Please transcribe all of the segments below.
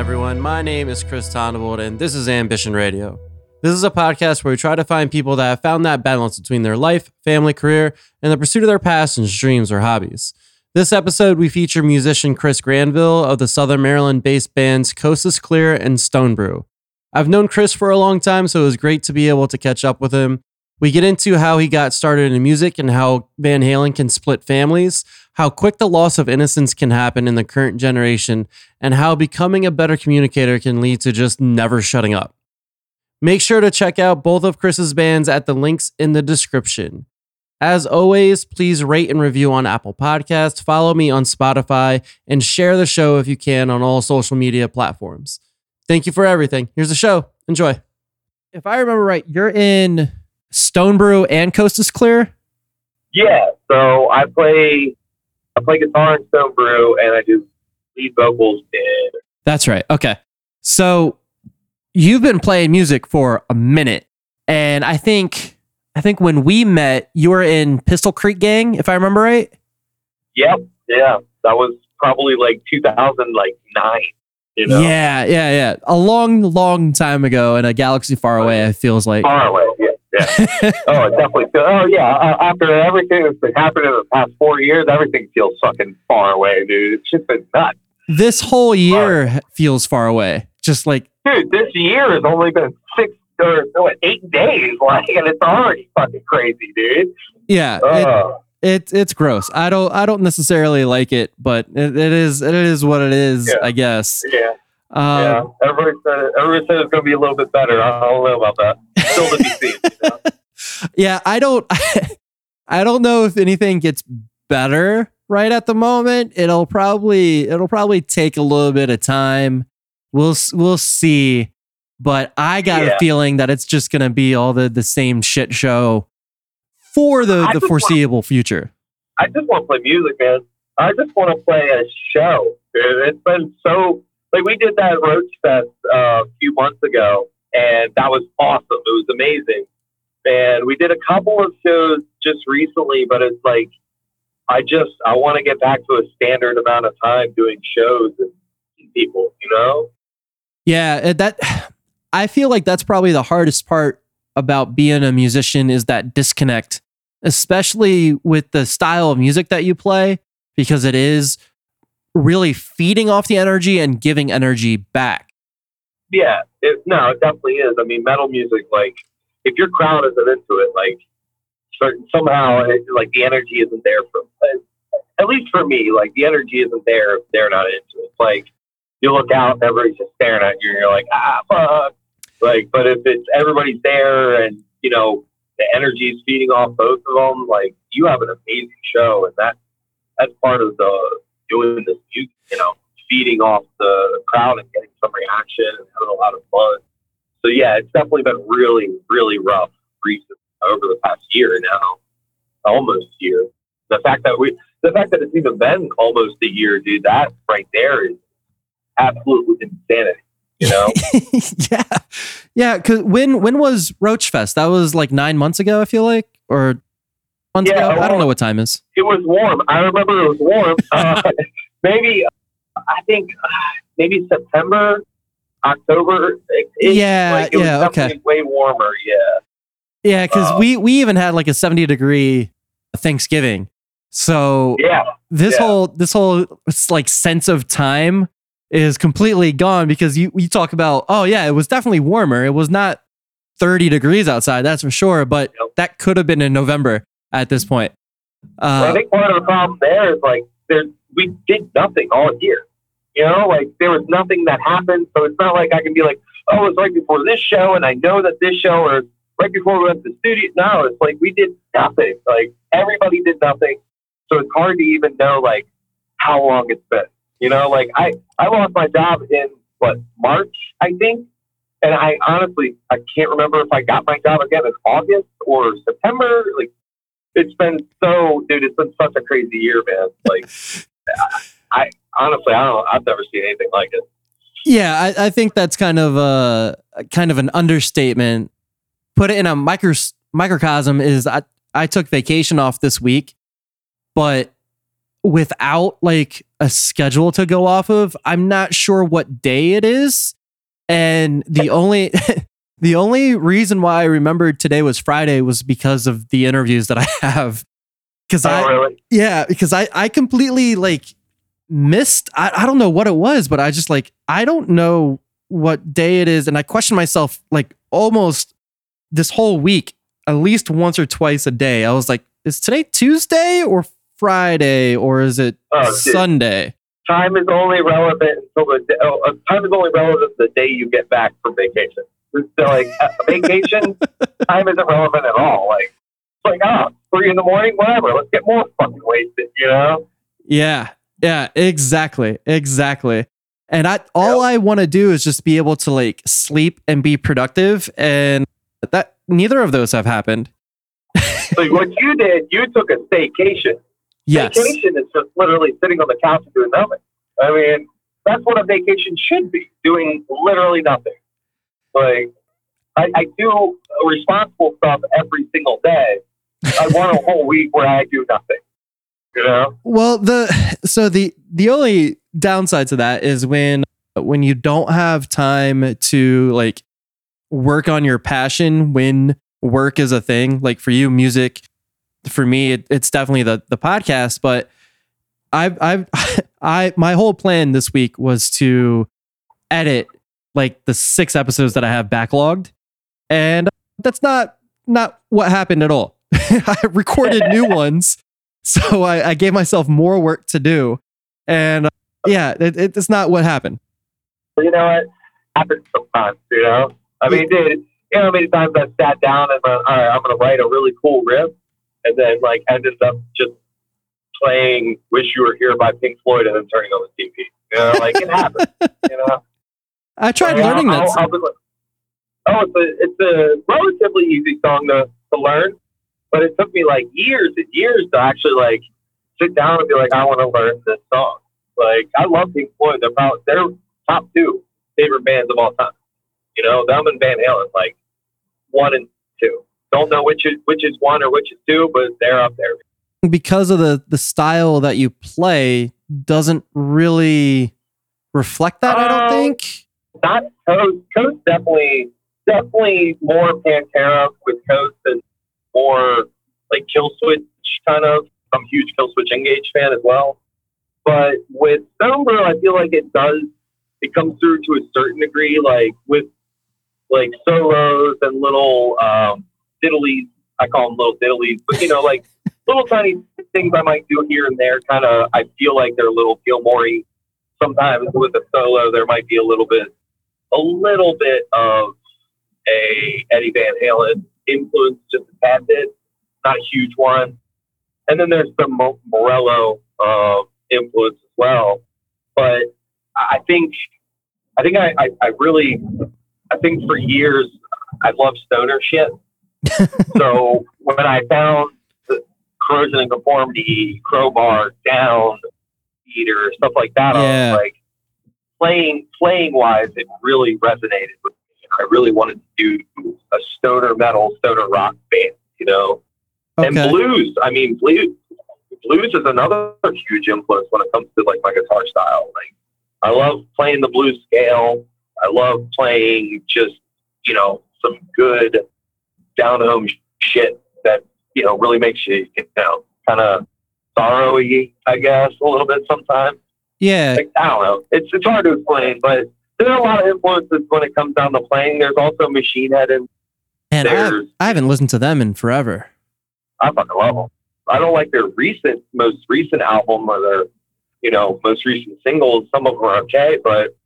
everyone? My name is Chris Tonavold, and this is Ambition Radio. This is a podcast where we try to find people that have found that balance between their life, family, career, and the pursuit of their passions, dreams, or hobbies. This episode, we feature musician Chris Granville of the Southern Maryland based bands Coast Clear and Stone Brew. I've known Chris for a long time, so it was great to be able to catch up with him. We get into how he got started in music and how Van Halen can split families, how quick the loss of innocence can happen in the current generation, and how becoming a better communicator can lead to just never shutting up. Make sure to check out both of Chris's bands at the links in the description. As always, please rate and review on Apple Podcasts, follow me on Spotify, and share the show if you can on all social media platforms. Thank you for everything. Here's the show. Enjoy. If I remember right, you're in Stone Brew and Coast is Clear. Yeah, so I play I play guitar in Stone Brew and I do lead vocals in That's right. Okay. So you've been playing music for a minute, and I think I think when we met, you were in Pistol Creek Gang, if I remember right. Yep, yeah. That was probably like 2000 like 9, you know. Yeah, yeah, yeah. A long, long time ago in a galaxy far away. It feels like. Far away. Yeah. Oh, it definitely. Feel, oh, yeah. Uh, after everything that's been happening in the past four years, everything feels fucking far away, dude. It's just been nuts. This whole year feels far away. Just like dude, this year has only been six or what, eight days, like, and it's already fucking crazy, dude. yeah, Uh, it, it it's gross. I don't I don't necessarily like it, but it, it is it is what it is. Yeah. I guess. yeah, Um, yeah. Everybody said everybody said it's gonna be a little bit better. I don't know about that. Still to be seen. you know? yeah i don't i don't know if anything gets better right at the moment it'll probably it'll probably take a little bit of time we'll we'll see but i got a feeling that it's just gonna be all the the same shit show for the I the just want- foreseeable future I just want to play music, man. I just want to play a show. Dude. It's been so like we did that Roach Fest uh, a few months ago, and that was awesome. It was amazing, and we did a couple of shows just recently. But it's like I just I want to get back to a standard amount of time doing shows and people. You know? yeah uh, that i feel like that's probably the hardest part about being a musician is that disconnect especially with the style of music that you play because it is really feeding off the energy and giving energy back Yeah. It, no, it definitely is. I mean, metal music, like if your crowd isn't into it, like certain, somehow, it, like the energy isn't there for. At least for me, like the energy isn't there if they're not into it. Like you look out and everybody's just staring at you, and you're like, ah, fuck. Like, but if it's everybody's there and you know the energy is feeding off both of them, like you have an amazing show, and that that's part of the doing this music, you know, feeding off the crowd and getting some reaction and having a lot of fun. So yeah, it's definitely been really, really rough recent over the past year now, almost year. The fact that we, the fact that it's even been almost a year, dude, that right there is absolutely insanity. You know, yeah yeah because when when was roach fest that was like nine months ago i feel like or months Yeah, ago i don't know what time is it was warm. I remember it was warm. Uh, maybe I think uh, maybe September, October. It, Yeah, like, yeah, okay. Way warmer. Yeah. yeah because Oh. we we even had like a 70 degree thanksgiving so Yeah. this Yeah. whole this whole like sense of time is completely gone because you you talk about oh yeah it was definitely warmer it was not 30 degrees outside that's for sure but Yep. that could have been in november at this point Well, I uh, think part of the problem there is like there we did nothing all year. You know, like there was nothing that happened, so it's not like I can be like, oh, it's right before this show, and I know that this show or right before we went to the studio. No, it's like we did nothing. Like everybody did nothing, so it's hard to even know like how long it's been. You know, like I I lost my job in what March, I think, and I honestly I can't remember if I got my job again in August or September. Like it's been so, dude. It's been such a crazy year, man. Like I honestly I don't I've never seen anything like it. Yeah, I, I think that's kind of a kind of an understatement. Put it in a micros, microcosm is I I took vacation off this week, but without like a schedule to go off of. I'm not sure what day it is. And the only the only reason why I remembered today was Friday was because of the interviews that I have. Cause Oh, I really? yeah, because I I completely like missed I, I don't know what it was, but I just like I don't know what day it is. And I question myself like almost this whole week, at least once or twice a day. I was like, is today Tuesday or Friday or is it Oh. Sunday? Time is only relevant until the day, oh, uh, time is only relevant the day you get back from vacation. Still like vacation, time isn't relevant at all. Like it's like ah, three in the morning, whatever. Let's get more fucking wasted, you know? Yeah. Yeah, exactly. Exactly. And I all I want to do is just be able to like sleep and be productive and that neither of those have happened. So what you did, you took a staycation. Yes. Vacation is just literally sitting on the couch and doing nothing. I mean, that's what a vacation should be, doing literally nothing. Like, I, I do responsible stuff every single day. I want a whole week where I do nothing. You know? Well, the so the the only downside to that is when when you don't have time to like work on your passion when work is a thing. Like for you, music. For me, it, it's definitely the the podcast. But I've I've I my whole plan this week was to edit like the six episodes that I have backlogged, and that's not not what happened at all. I recorded new ones, so I, I gave myself more work to do, and uh, yeah, it, it's not what happened. You know what? Happens sometimes, you know? I mean, dude, you know how many times I've sat down and uh, all right, I'm going to write a really cool riff, and then, like, ended up just playing Wish You Were Here by Pink Floyd and then turning on the TV. You know, like, it happens, you know? I tried Like, learning I'll- that. I'll- I'll be oh, it's a, it's a relatively easy song to, to learn, but it took me, like, years and years to actually, like, sit down and be like, I want to learn this song. Like, I love Pink Floyd. They're about, they're top two favorite bands of all time. You know, them and Van Halen, like one and two. Don't know which is which is one or which is two, but they're up there. because of the the style that you play doesn't really reflect that. I don't Um, think. Not Coast. Coast definitely definitely more Pantera with Coast and more like Kill Switch kind of. I'm a huge Killswitch Engage fan as well. But with Stone Brew, I feel like it does it comes through to a certain degree, like with like solos and little um, diddlies. I call them little diddlies, but you know, like little tiny things I might do here and there. Kind of, I feel like they're a little Gilmour. Sometimes with a solo, there might be a little bit, a little bit of a Eddie Van Halen influence, just a tad bit, not a huge one. And then there's the Morello uh, influence as well. But I think, I think I, I, I really, I think for years I loved stoner shit. so when I found the Corrosion of Conformity, crowbar, down, eater, stuff like that, I was like, playing playing wise, it really resonated with me. I really wanted to do a stoner metal, stoner rock band, you know. And blues, I mean, blues, blues is another huge influence when it comes to like my guitar style. Like, I love playing the blues scale. I love playing just, you know, some good down home shit that, you know, really makes you, you know, kind of sorrowy, I guess, a little bit sometimes. Yeah. Like, I don't know. It's, it's hard to explain, but there are a lot of influences when it comes down to playing. There's also Machine Head and And I, I haven't listened to them in forever. I fucking love them. I don't like their recent, most recent album or their, you know, most recent singles. Some of them are okay, but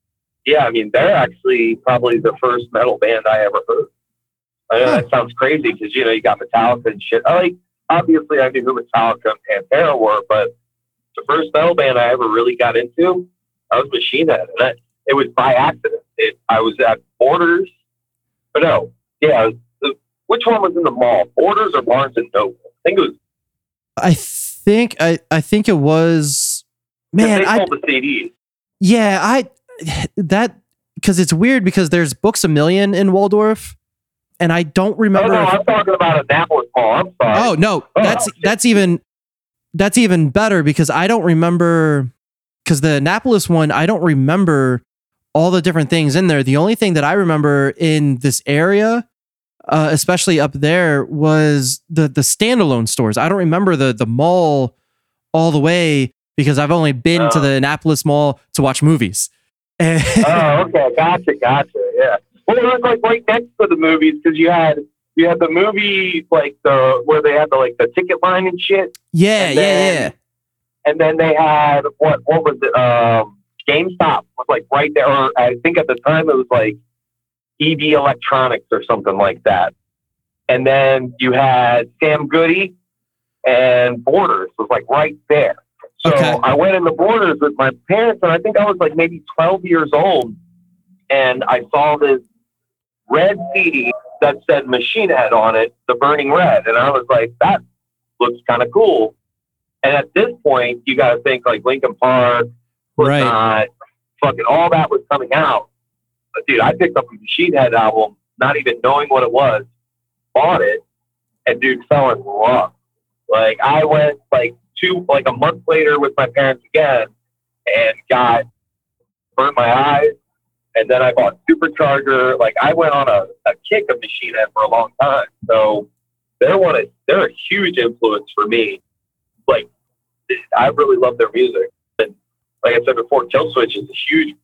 yeah, I mean, they're actually probably the first metal band I ever heard. I know that sounds crazy because you know you got Metallica and shit. I like obviously I knew who Metallica and Pantera were, but the first metal band I ever really got into, I was Machine Head, and I, it was by accident. It, I was at Borders, but no, yeah, the, which one was in the mall, Borders or Barnes and Noble? I think it was. I think I I think it was man. they I sold the CDs. yeah I that because it's weird because there's books a million in Waldorf, and I don't Oh remember. no, if- I'm talking about Annapolis Mall. I'm sorry. Oh no, Oh, that's shit. that's even that's even better because I don't remember because the Annapolis one, I don't remember all the different things in there. The only thing that I remember in this area, uh, especially up there, was the the standalone stores. I don't remember the the mall all the way because I've only been to Oh. the Annapolis Mall to watch movies. Oh, okay, gotcha, gotcha. Yeah. Well, it was like right next to the movies because you had you had the movie like the where they had the like the ticket line and shit, yeah, And yeah, then- yeah. and then they had what what was it? Um, GameStop was like right there. Or I think at the time it was like EB Electronics or something like that. And then you had Sam Goody and Borders was like right there. So Okay. I went in the Borders with my parents, and I think I was like maybe 12 years old. And I saw this red CD that said Machine Head on it, the Burning Red. And I was like, that looks kind of cool. And at this point, you got to think like Linkin Park, Right. Slipknot, fucking all that was coming out. But dude, I picked up a Machine Head album, not even knowing what it was, bought it, and dude fell in love. Like I went like two, like a month later with my parents again, and got Burn My Eyes. And then I bought Supercharger. Like I went on a, a kick of Machine Head for a long time. So they're one of they're a huge influence for me. Like I really love their music. Like I said before, Killswitch is a huge,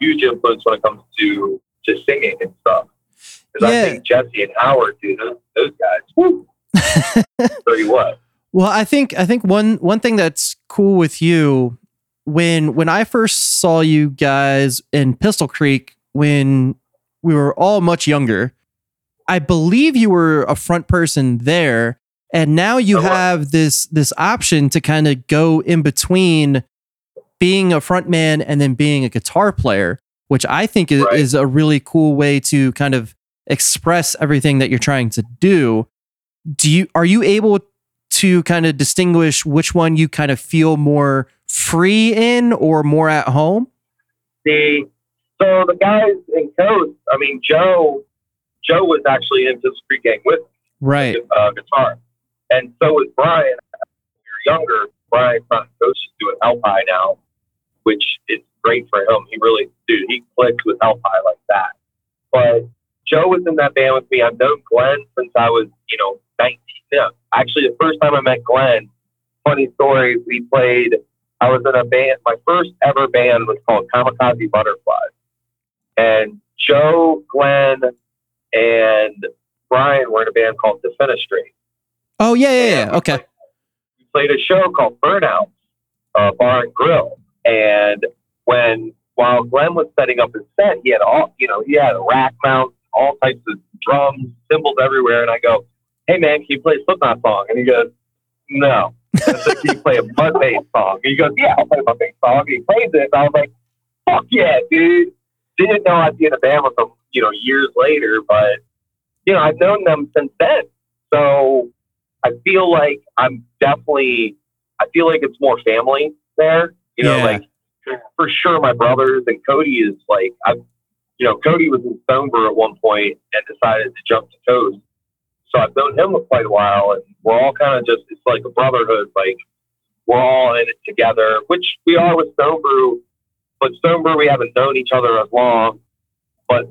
huge influence when it comes to to singing and stuff. Because Yeah. I think Jesse and Howard, dude, those, those guys. Woo. Tell you what. Well, I think I think one one thing that's cool with you when when I first saw you guys in Pistol Creek when we were all much younger, I believe you were a front person there, and now you have this this option to kind of go in between being a front man and then being a guitar player, which I think is, Right. is a really cool way to kind of express everything that you're trying to do. Do you are you able to kind of distinguish which one you kind of feel more free in or more at home? The so the guys in Coast, I mean Joe, Joe was actually in Pistol Creek Gang with me. Right. uh, guitar. And so was Brian. When we were younger, Brian's not Ghost is doing High now, which is great for him. He really, dude, he clicked with High like that. But Joe was in that band with me. I've known Glenn since I was, you know, 19. No, actually, the first time I met Glenn, funny story, we played, I was in a band, my first ever band was called Kamikaze Butterflies. And Joe, Glenn, and Brian were in a band called Defenestrate. Oh yeah, yeah, yeah. Okay. We played a show called Burnout uh, Bar and Grill, and when while Glenn was setting up his set, he had all you know he had a rack mount, all types of drums, cymbals everywhere, and I go, "Hey man, can you play a Slipknot song?" And he goes, "No." I said, "Can you play a Mudvayne song?" And he goes, "Yeah, I'll play a Mudvayne song." And he plays it, and I was like, "Fuck yeah, dude!" Didn't know I'd be in a band with them, you know, years later, but you know, I've known them since then. So I feel like I'm definitely, I feel like it's more family there. You know, Yeah. like for sure my brothers and Cody is like, I, you know, Cody was in Stone Brew at one point and decided to jump to Coast. So I've known him for quite a while and we're all kind of just, it's like a brotherhood. Like we're all in it together, which we are with Stonebrew, but Stonebrew, we haven't known each other as long. But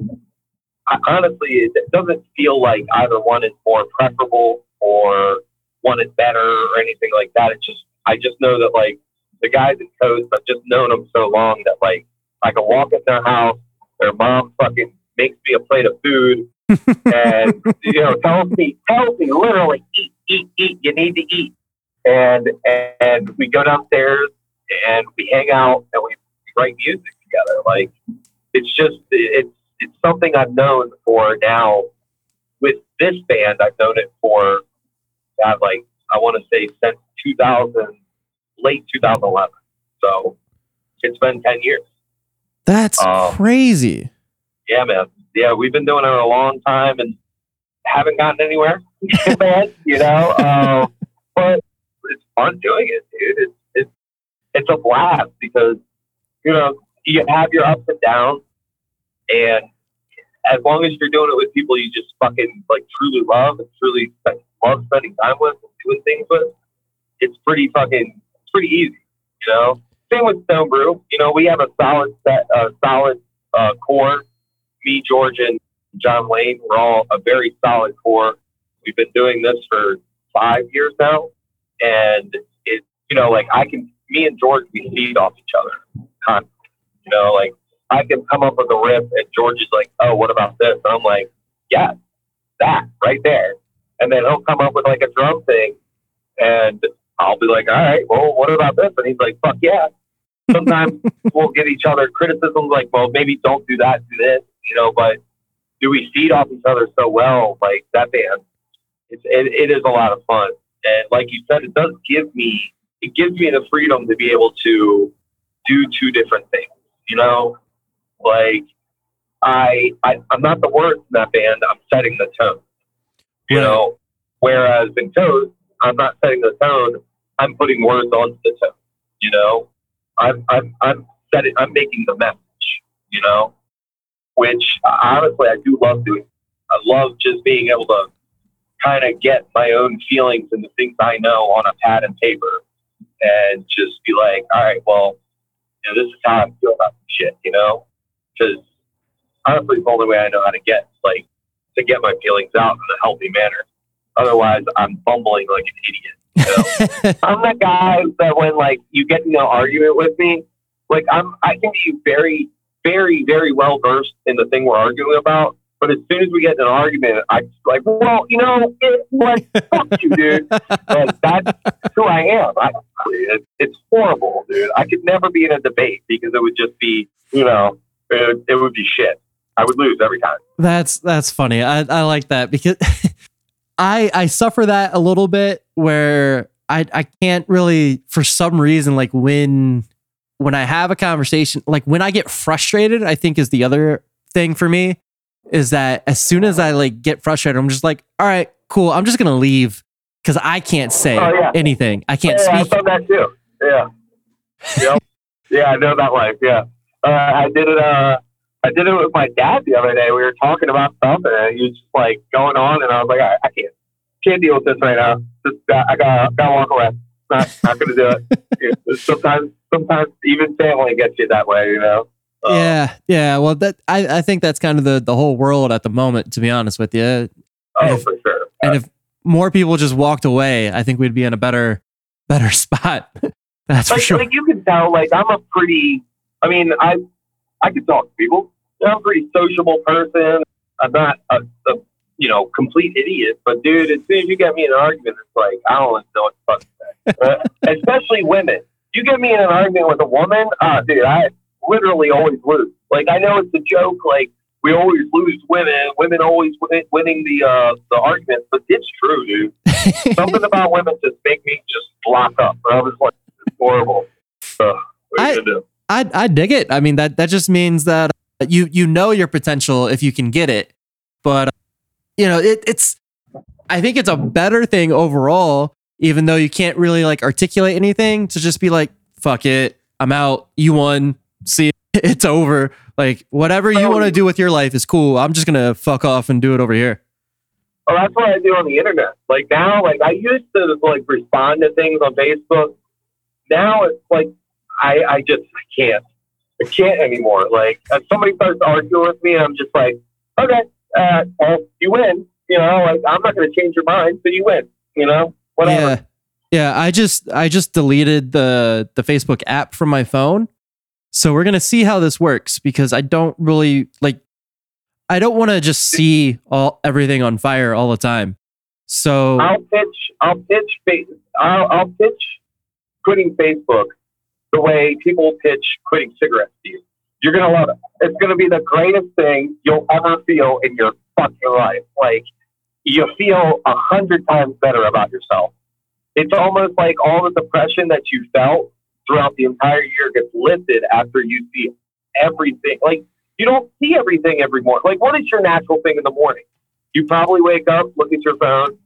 I, honestly, it, it doesn't feel like either one is more preferable or one is better or anything like that. It's just I just know that like the guys in Coast, I've just known them so long that like I can walk in their house, their mom fucking makes me a plate of food, and you know tells me tells me literally eat eat eat you need to eat, and and we go downstairs and we hang out and we write music together. Like it's just it's it's something I've known for now. With this band, I've known it for God, like I want to say since 2000, late 2011. So it's been 10 years. That's Um, crazy. Yeah, man. Yeah, we've been doing it a long time and haven't gotten anywhere, man. You know, uh, but it's fun doing it, dude. It's it's it's a blast because you know you have your ups and downs, and as long as you're doing it with people you just fucking like truly love and truly spend, love spending time with and doing things with, it's pretty fucking pretty easy, you know. Same with Stone Brew. You know, we have a solid set, a solid uh, core. Me, George, and John Lane, we're all a very solid core. We've been doing this for five years now, and it, you know, like I can, me and George, we feed off each other constantly. You know, like I can come up with a riff, and George is like, "Oh, what about this?" And I'm like, "Yeah, that right there." And then he'll come up with like a drum thing, and I'll be like, "All right, well, what about this?" And he's like, "Fuck yeah." Sometimes we'll give each other criticisms, like, "Well, maybe don't do that, do this," you know. But do we feed off each other so well? Like that band, it's, it, it is a lot of fun, and like you said, it does give me it gives me the freedom to be able to do two different things. You know, like I, I I'm not the worst in that band. I'm setting the tone. You Right. know, whereas in Coast, I'm not setting the tone. I'm putting words onto the tone. You know, I'm I'm I'm setting. I'm making the message. You know, which honestly I do love doing. I love just being able to kind of get my own feelings and the things I know on a pad and paper, and just be like, all right, well, you know, this is how I feel about some shit. You know, because honestly, the only way I know how to get like to get my feelings out in a healthy manner. Otherwise, I'm bumbling like an idiot. I'm that guy that when like you get in an argument with me, like I'm I can be very, very, very well versed in the thing we're arguing about. But as soon as we get in an argument, I just like, well, you know, it, like, fuck you, dude. Like, that's who I am. I, it, it's horrible, dude. I could never be in a debate because it would just be, you know, it, it would be shit. I would lose every time. That's that's funny. I, I like that because I I suffer that a little bit where I I can't really for some reason like when when I have a conversation like when I get frustrated I think is the other thing for me is that as soon as I like get frustrated I'm just like all right cool I'm just gonna leave because I can't say Oh, yeah. anything I can't yeah, speak I've that too. Yeah. Yep. yeah, I know that life. Yeah. Uh, I did it. Uh, I did it with my dad the other day. We were talking about something, and he was just like going on, and I was like, I, I can't, can't deal with this right now. Just, I gotta, gotta walk away. Not, not gonna do it. Sometimes, sometimes even family gets you that way, you know. Uh, yeah yeah well that I I think that's kind of the the whole world at the moment to be honest with you Oh, If- for sure. and if more people just walked away, I think we'd be in a better better spot. That's for sure. like you can tell, like I'm a pretty. I mean, I I can talk to people. I'm a pretty sociable person. I'm not a, a you know complete idiot, but dude, as soon as you get me in an argument, it's like I don't know what the fuck to say. Uh, especially women. You get me in an argument with a woman, ah, dude, I literally always lose. Like I know it's a joke, like. We always lose women. Women always win, winning the uh, the argument, but it's true, dude. Something about women just make me just lock up. I was like, it's horrible. Uh, what are you I- gonna do? I I dig it. I mean that that just means that uh, you you know your potential if you can get it. But uh, you know it, it's I think it's a better thing overall. Even though you can't really like articulate anything, to just be like, "Fuck it, I'm out. You won. See, it's over. Like whatever you want to do with your life is cool. I'm just gonna fuck off and do it over here." Well, that's what I do on the internet. Like now, like I used to like respond to things on Facebook. Now it's like I I just I can't. I can't anymore. Like if somebody starts arguing with me, I'm just like, okay, uh, well, you win. You know, like I'm not going to change your mind, so you win. You know, whatever. Yeah. Yeah, I just I just deleted the the Facebook app from my phone. So we're going to see how this works because I don't really like I don't want to just see all everything on fire all the time. So I'll pitch. I'll pitch. I'll, I'll pitch quitting Facebook the way people pitch quitting cigarettes to you. You're gonna love it. It's gonna be the greatest thing you'll ever feel in your fucking life. Like you feel a hundred times better about yourself. It's almost like all the depression that you felt throughout the entire year gets lifted after you see everything. Like you don't see everything every morning. Like what is your natural thing in the morning? You probably wake up, look at your phone,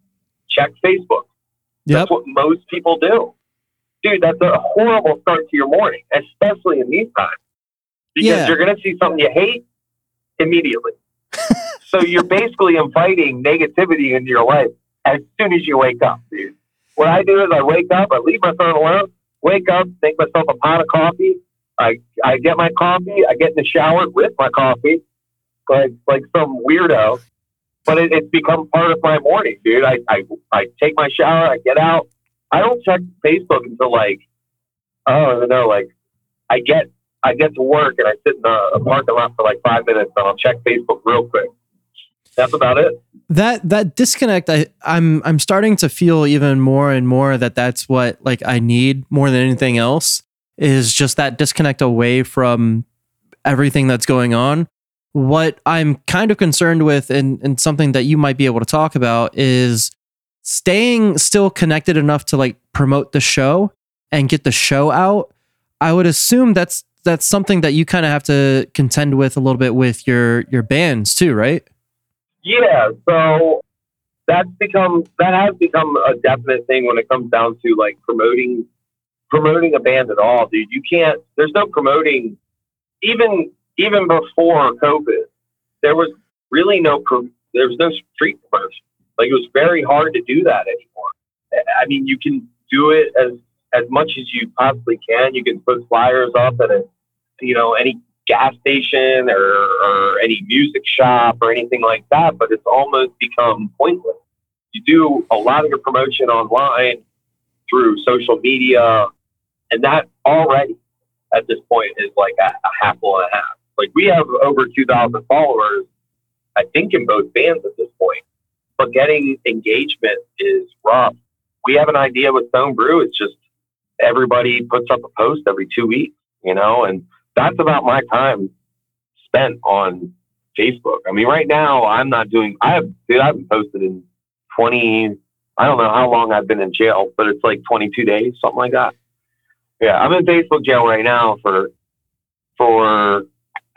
check Facebook. yep. That's what most people do. Dude, that's a horrible start to your morning, especially in these times. Because Yeah. you're going to see something you hate immediately. so you're basically inviting negativity into your life as soon as you wake up, dude. what I do is I wake up, I leave my phone alone, wake up, make myself a pot of coffee. I I get my coffee, I get in the shower with my coffee, like like some weirdo. But it, it's become part of my morning, dude. I, I I take my shower, I get out. I don't check Facebook until like oh, I don't know, like I get I get to work and I sit in a, a parking lot for like five minutes and I'll check Facebook real quick. That's about it. That that disconnect, I I'm I'm starting to feel even more and more that that's what like I need more than anything else is just that disconnect away from everything that's going on. What I'm kind of concerned with, and and something that you might be able to talk about is staying still connected enough to like promote the show and get the show out. I would assume that's that's something that you kind of have to contend with a little bit with your your bands too, right? Yeah, so that's become that has become a definite thing when it comes down to like promoting promoting a band at all, dude. You can't. There's no promoting. Even even before COVID, there was really no there was no street promotion. Like it was very hard to do that anymore. I mean, you can do it as as much as you possibly can. You can put flyers up at a you know any gas station or, or any music shop or anything like that, but it's almost become pointless. You do a lot of your promotion online through social media, and that already at this point is like a, a half and a half. Like we have over 2,000 followers, I think, in both bands at this point, but getting engagement is rough. We have an idea with Stone Brew. It's just everybody puts up a post every two weeks, you know, and that's about my time spent on Facebook. I mean, right now I'm not doing. I have. Dude, I haven't posted in 20. I don't know how long I've been in jail, but it's like 22 days, something like that. Yeah, I'm in Facebook jail right now for for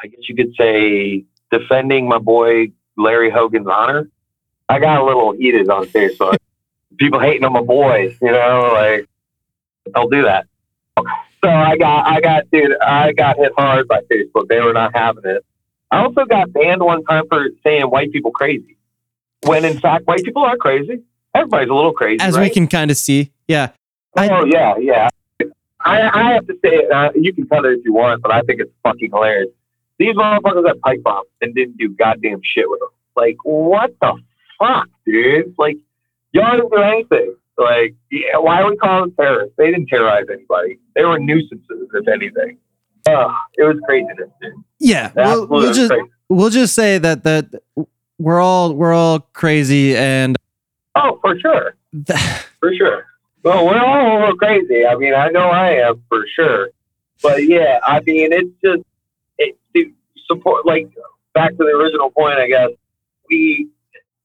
I guess you could say defending my boy Larry Hogan's honor. I got a little heated on Facebook. People hating on my boy, you know, like I'll do that. So I got, I got, dude, I got hit hard by Facebook. They were not having it. I also got banned one time for saying white people crazy, when in fact white people are crazy. Everybody's a little crazy, as right? we can kind of see. Yeah. I, oh yeah, yeah. I, I have to say it. Uh, you can cut it if you want, but I think it's fucking hilarious. These motherfuckers got pipe bombs and didn't do goddamn shit with them. Like, what the fuck, dude? Like, y'all didn't do anything. Like, yeah, why are we calling them terrorists? They didn't terrorize anybody. They were nuisances, if anything. Uh, it was craziness, dude. Yeah, we'll, we'll just crazy. we'll just say that that we're all we're all crazy and oh, for sure, for sure. Well, we're all a little crazy. I mean, I know I am for sure. But yeah, I mean, it's just it, to support. Like back to the original point, I guess we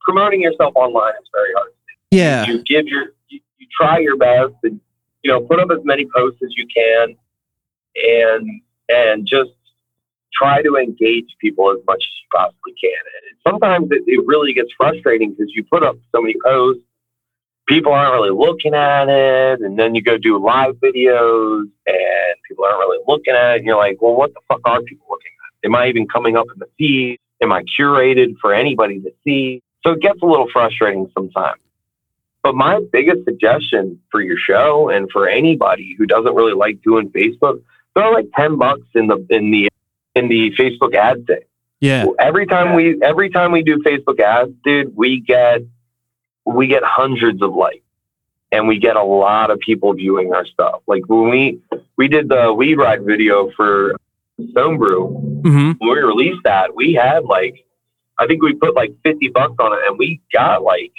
promoting yourself online is very hard. Yeah, you give your you try your best and you know put up as many posts as you can and and just try to engage people as much as you possibly can. And sometimes it, it really gets frustrating because you put up so many posts, people aren't really looking at it, and then you go do live videos and people aren't really looking at it, and you're like, well, what the fuck are people looking at? Am I even coming up in the feed? Am I curated for anybody to see? So it gets a little frustrating sometimes. But my biggest suggestion for your show and for anybody who doesn't really like doing Facebook, throw like ten bucks in the in the in the Facebook ad thing. Yeah. Every time we every time we do Facebook ads, dude, we get we get hundreds of likes and we get a lot of people viewing our stuff. Like when we we did the weed ride video for Stone Brew, mm-hmm. when we released that, we had like I think we put like fifty bucks on it, and we got like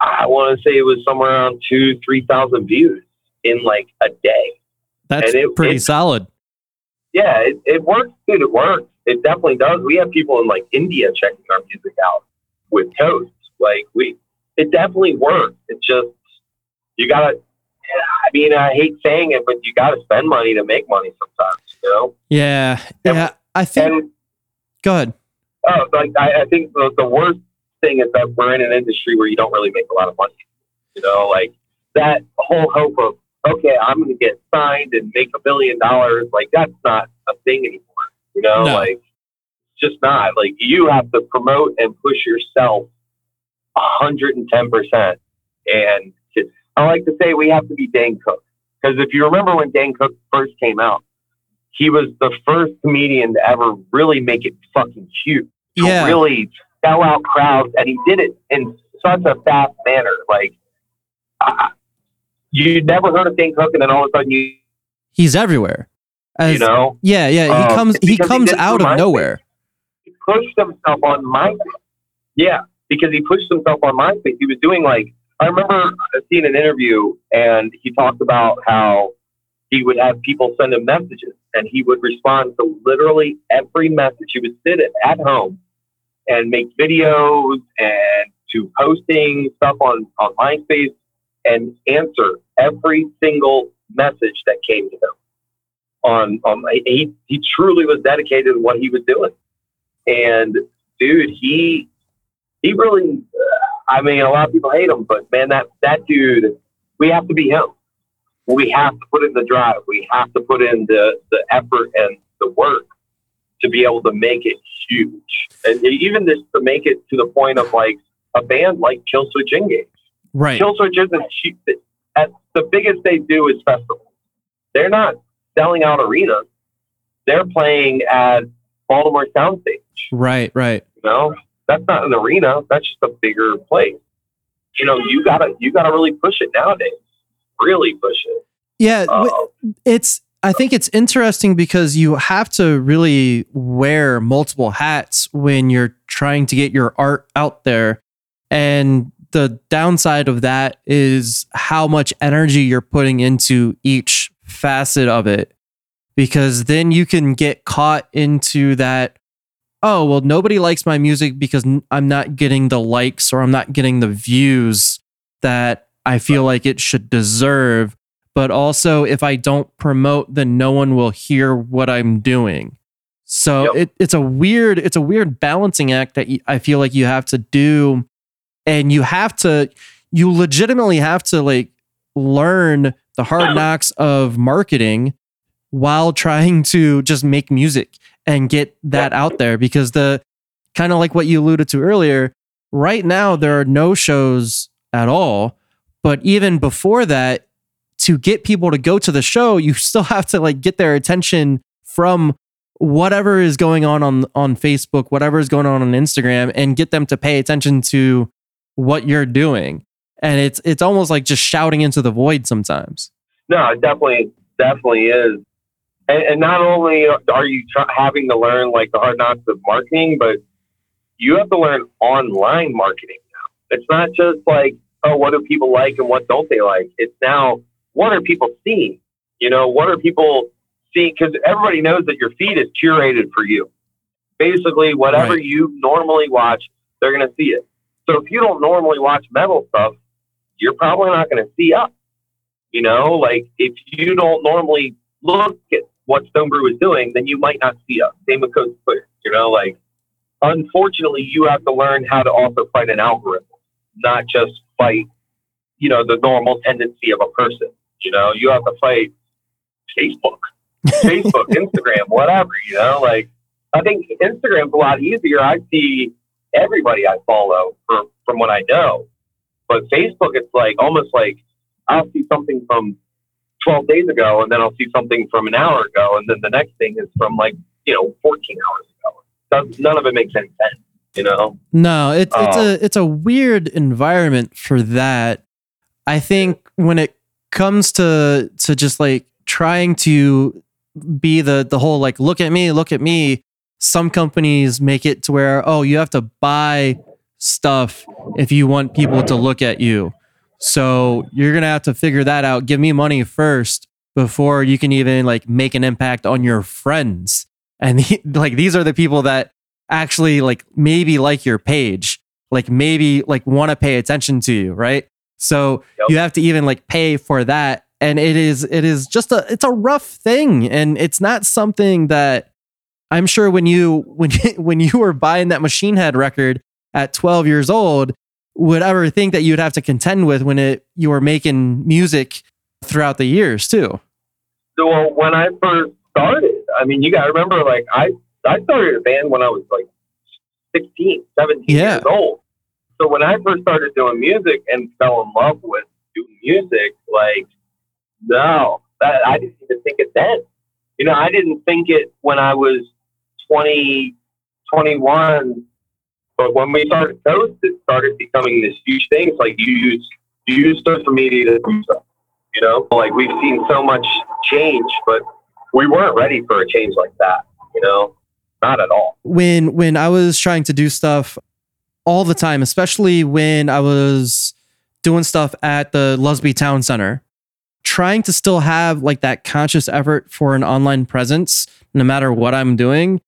I want to say it was somewhere around two, three thousand views in like a day. That's it, pretty it, solid. Yeah, it, it works, dude. It works. It definitely does. We have people in like India checking our music out with Coast. Like we, it definitely works. It's just you gotta. I mean, I hate saying it, but you gotta spend money to make money sometimes. You know? Yeah, yeah. I think. And, go ahead. Oh, like I, I think the, the worst thing is that we're in an industry where you don't really make a lot of money. You know, like that whole hope of okay, I'm going to get signed and make a billion dollars. Like that's not a thing anymore. You know, no. like it's just not. Like you have to promote and push yourself hundred and ten percent. And I like to say we have to be Dane Cook because if you remember when Dane Cook first came out, he was the first comedian to ever really make it fucking huge. Yeah. really sell out crowds, and he did it in such a fast manner. Like, uh, you never heard of Dane Cook, and then all of a sudden you, He's everywhere. As, you know, Yeah, yeah. He Um, comes he because he comes out of nowhere. he pushed himself on MySpace. Yeah, because he pushed himself on MySpace. He was doing like I remember seeing an interview, and he talked about how he would have people send him messages, and he would respond to literally every message. He would sit at home and make videos and to posting stuff on on MySpace and answer every single message that came to him. On on he he truly was dedicated to what he was doing. And dude, he he really. I mean, a lot of people hate him, but man, that that dude, we have to be him. We have to put in the drive. We have to put in the the effort and the work to be able to make it huge, and even just to make it to the point of like a band like Killswitch Engage. Right. Killswitch isn't cheap. At the biggest they do is festivals. They're not selling out arenas. They're playing at Baltimore Soundstage. Right, right. You know, that's not an arena. That's just a bigger place. You know, you gotta you gotta really push it nowadays. Really push it. Yeah, Uh, it's I think it's interesting because you have to really wear multiple hats when you're trying to get your art out there. And the downside of that is how much energy you're putting into each facet of it. Because then you can get caught into that, oh, well, nobody likes my music because I'm not getting the likes or I'm not getting the views that I feel like it should deserve but also if I don't promote, then no one will hear what I'm doing. So Yep. it, it's a weird it's a weird balancing act that I feel like you have to do, and you have to you legitimately have to like learn the hard knocks of marketing while trying to just make music and get that out there. Because the kind of like what you alluded to earlier right now there are no shows at all. But even before that to get people to go to the show you still have to like get their attention from whatever is going on on on Facebook whatever is going on on Instagram and get them to pay attention to what you're doing and it's it's almost like just shouting into the void sometimes no, it definitely definitely is. And, and not only are you tr- having to learn like the hard knocks of marketing, but you have to learn online marketing now. It's not just like oh, what do people like and what don't they like? It's now what are people seeing? You know, what are people seeing? Because everybody knows that your feed is curated for you. Basically, whatever Right. you normally watch, they're going to see it. So if you don't normally watch metal stuff, you're probably not going to see us. You know, like if you don't normally look at what Stone Brew is doing, then you might not see us. Same with Coast Clear. You know, like unfortunately, you have to learn how to also fight an algorithm, not just fight, you know, the normal tendency of a person. You know, you have to fight Facebook, Facebook, Instagram, whatever. You know, like I think Instagram's a lot easier. I see everybody I follow from from what I know, but Facebook, it's like almost like I'll see something from 12 days ago, and then I'll see something from an hour ago, and then the next thing is from like you know 14 hours ago. Does, none of it makes any sense. You know, No, it's it's Oh. a it's a weird environment for that. I think when it comes to to just like trying to be the the whole like look at me, look at me, some companies make it to where oh, you have to buy stuff if you want people to look at you. So you're going to have to figure that out. Give me money first before you can even like make an impact on your friends. And like these are the people that actually like maybe like your page, like maybe like want to pay attention to you, right? So Yep. you have to even like pay for that. And it is it is just a it's a rough thing. And it's not something that I'm sure when you when you, when you were buying that Machine Head record at 12 years old would ever think that you'd have to contend with when it you were making music throughout the years too. so well, when I first started, I mean, you got to remember, like I I started a band when I was like 16, 17 Yeah. years old. So when I first started doing music and fell in love with do music, like, no, that, I didn't even think it then. You know, I didn't think it when I was 20, 21. But when we started Coast, it started becoming this huge thing. It's like you use, you use social media to do stuff. You know, like we've seen so much change, but we weren't ready for a change like that. You know, not at all. When when I was trying to do stuff all the time, especially when I was doing stuff at the Lusby Town Center, trying to still have like that conscious effort for an online presence, no matter what I'm doing,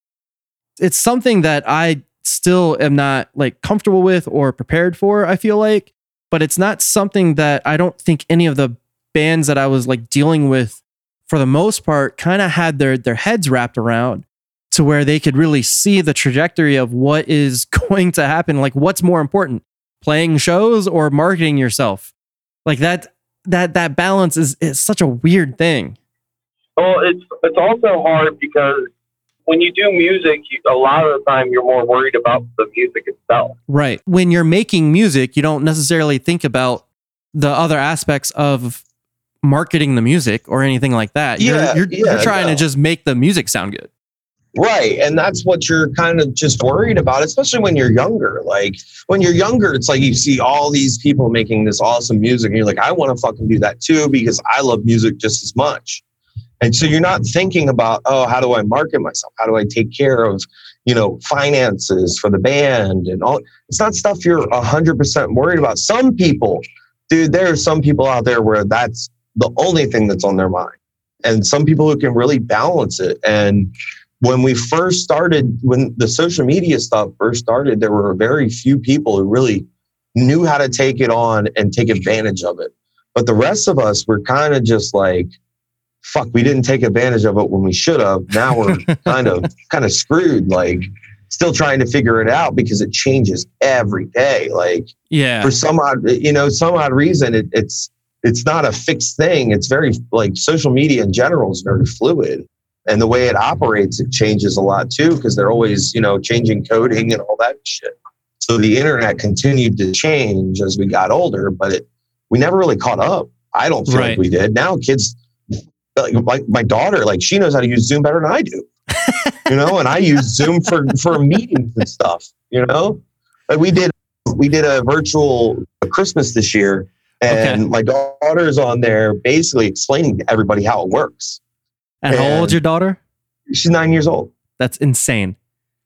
it's something that I still am not like comfortable with or prepared for. I feel like, but it's not something that I don't think any of the bands that I was like dealing with for the most part kind of had their their heads wrapped around to where they could really see the trajectory of what is going to happen like what's more important playing shows or marketing yourself like that that that balance is is such a weird thing well it's it's also hard because when you do music you, a lot of the time you're more worried about the music itself right when you're making music you don't necessarily think about the other aspects of marketing the music or anything like that. Yeah, you're, you're, yeah, you're trying no. to just make the music sound good. Right. And that's what you're kind of just worried about, especially when you're younger. Like when you're younger, it's like you see all these people making this awesome music and you're like, I want to fucking do that too because I love music just as much. And so you're not thinking about, oh, how do I market myself? How do I take care of, you know, finances for the band and all? It's not stuff you're 100% worried about. Some people, dude, there are some people out there where that's the only thing that's on their mind. And some people who can really balance it. And when we first started, when the social media stuff first started, there were very few people who really knew how to take it on and take advantage of it. But the rest of us were kind of just like, fuck, we didn't take advantage of it when we should have. Now we're kind of kind of screwed, like still trying to figure it out because it changes every day. Like Yeah. for some odd you know, some odd reason it, it's it's not a fixed thing. It's very like social media in general is very fluid. And the way it operates, it changes a lot too, because they're always, you know, changing coding and all that shit. So the internet continued to change as we got older, but it we never really caught up. I don't think Right. we did. Now kids like my, my daughter, like she knows how to use Zoom better than I do. you know, and I use Zoom for for meetings and stuff, you know? Like we did we did a virtual Christmas this year and Okay. my daughter's on there basically explaining to everybody how it works. And how and- old's your daughter? She's nine years old. That's insane.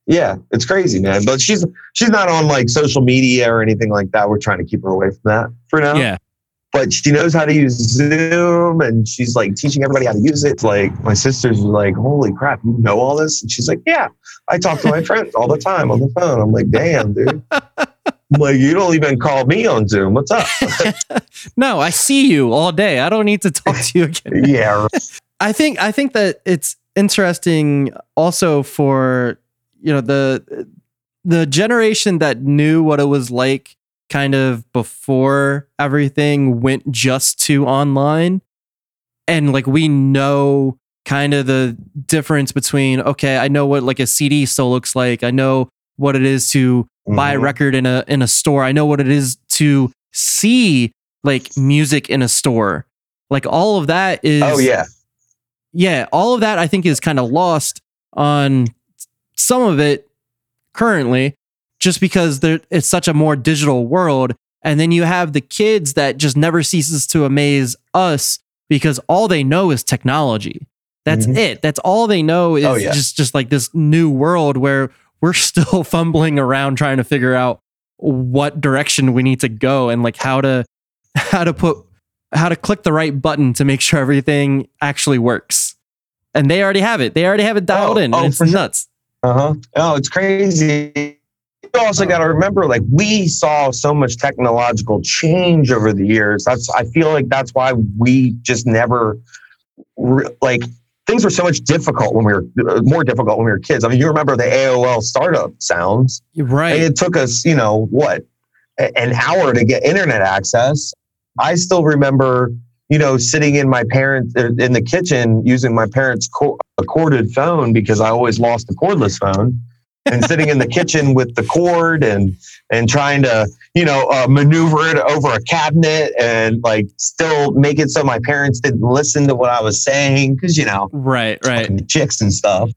Yeah, it's crazy, man. But she's she's not on like social media or anything like that. We're trying to keep her away from that for now. Yeah. But she knows how to use Zoom and she's like teaching everybody how to use it. Like my sisters were like, Holy crap, you know all this? And she's like, Yeah, I talk to my friends all the time on the phone. I'm like, damn, dude. I'm like, you don't even call me on Zoom. What's up? No, I see you all day. I don't need to talk to you again. yeah. I think I think that it's interesting also for you know the the generation that knew what it was like kind of before everything went just to online and like we know kind of the difference between okay I know what like a CD still looks like I know what it is to buy a Mhm. record in a in a store I know what it is to see like music in a store like all of that is Oh yeah. Yeah, all of that I think is kind of lost on some of it currently, just because there it's such a more digital world. And then you have the kids that just never ceases to amaze us because all they know is technology. That's Mhm. it. That's all they know is Oh, yeah. just just like this new world where we're still fumbling around trying to figure out what direction we need to go and like how to how to put how to click the right button to make sure everything actually works. And they already have it. They already have it dialed Oh, in. oh, it's for sure. nuts. Uh huh. Oh, it's crazy. You also got to remember, like we saw so much technological change over the years. That's I feel like that's why we just never like things were so much difficult when we were uh, more difficult when we were kids. I mean, you remember the AOL startup sounds? Right. It took us, you know, what an hour to get internet access. I still remember, you know, sitting in my parents uh, in the kitchen using my parents' co- corded phone because I always lost the cordless phone. and sitting in the kitchen with the cord and and trying to you know uh, maneuver it over a cabinet and like still make it so my parents didn't listen to what I was saying because you know right right chicks and stuff.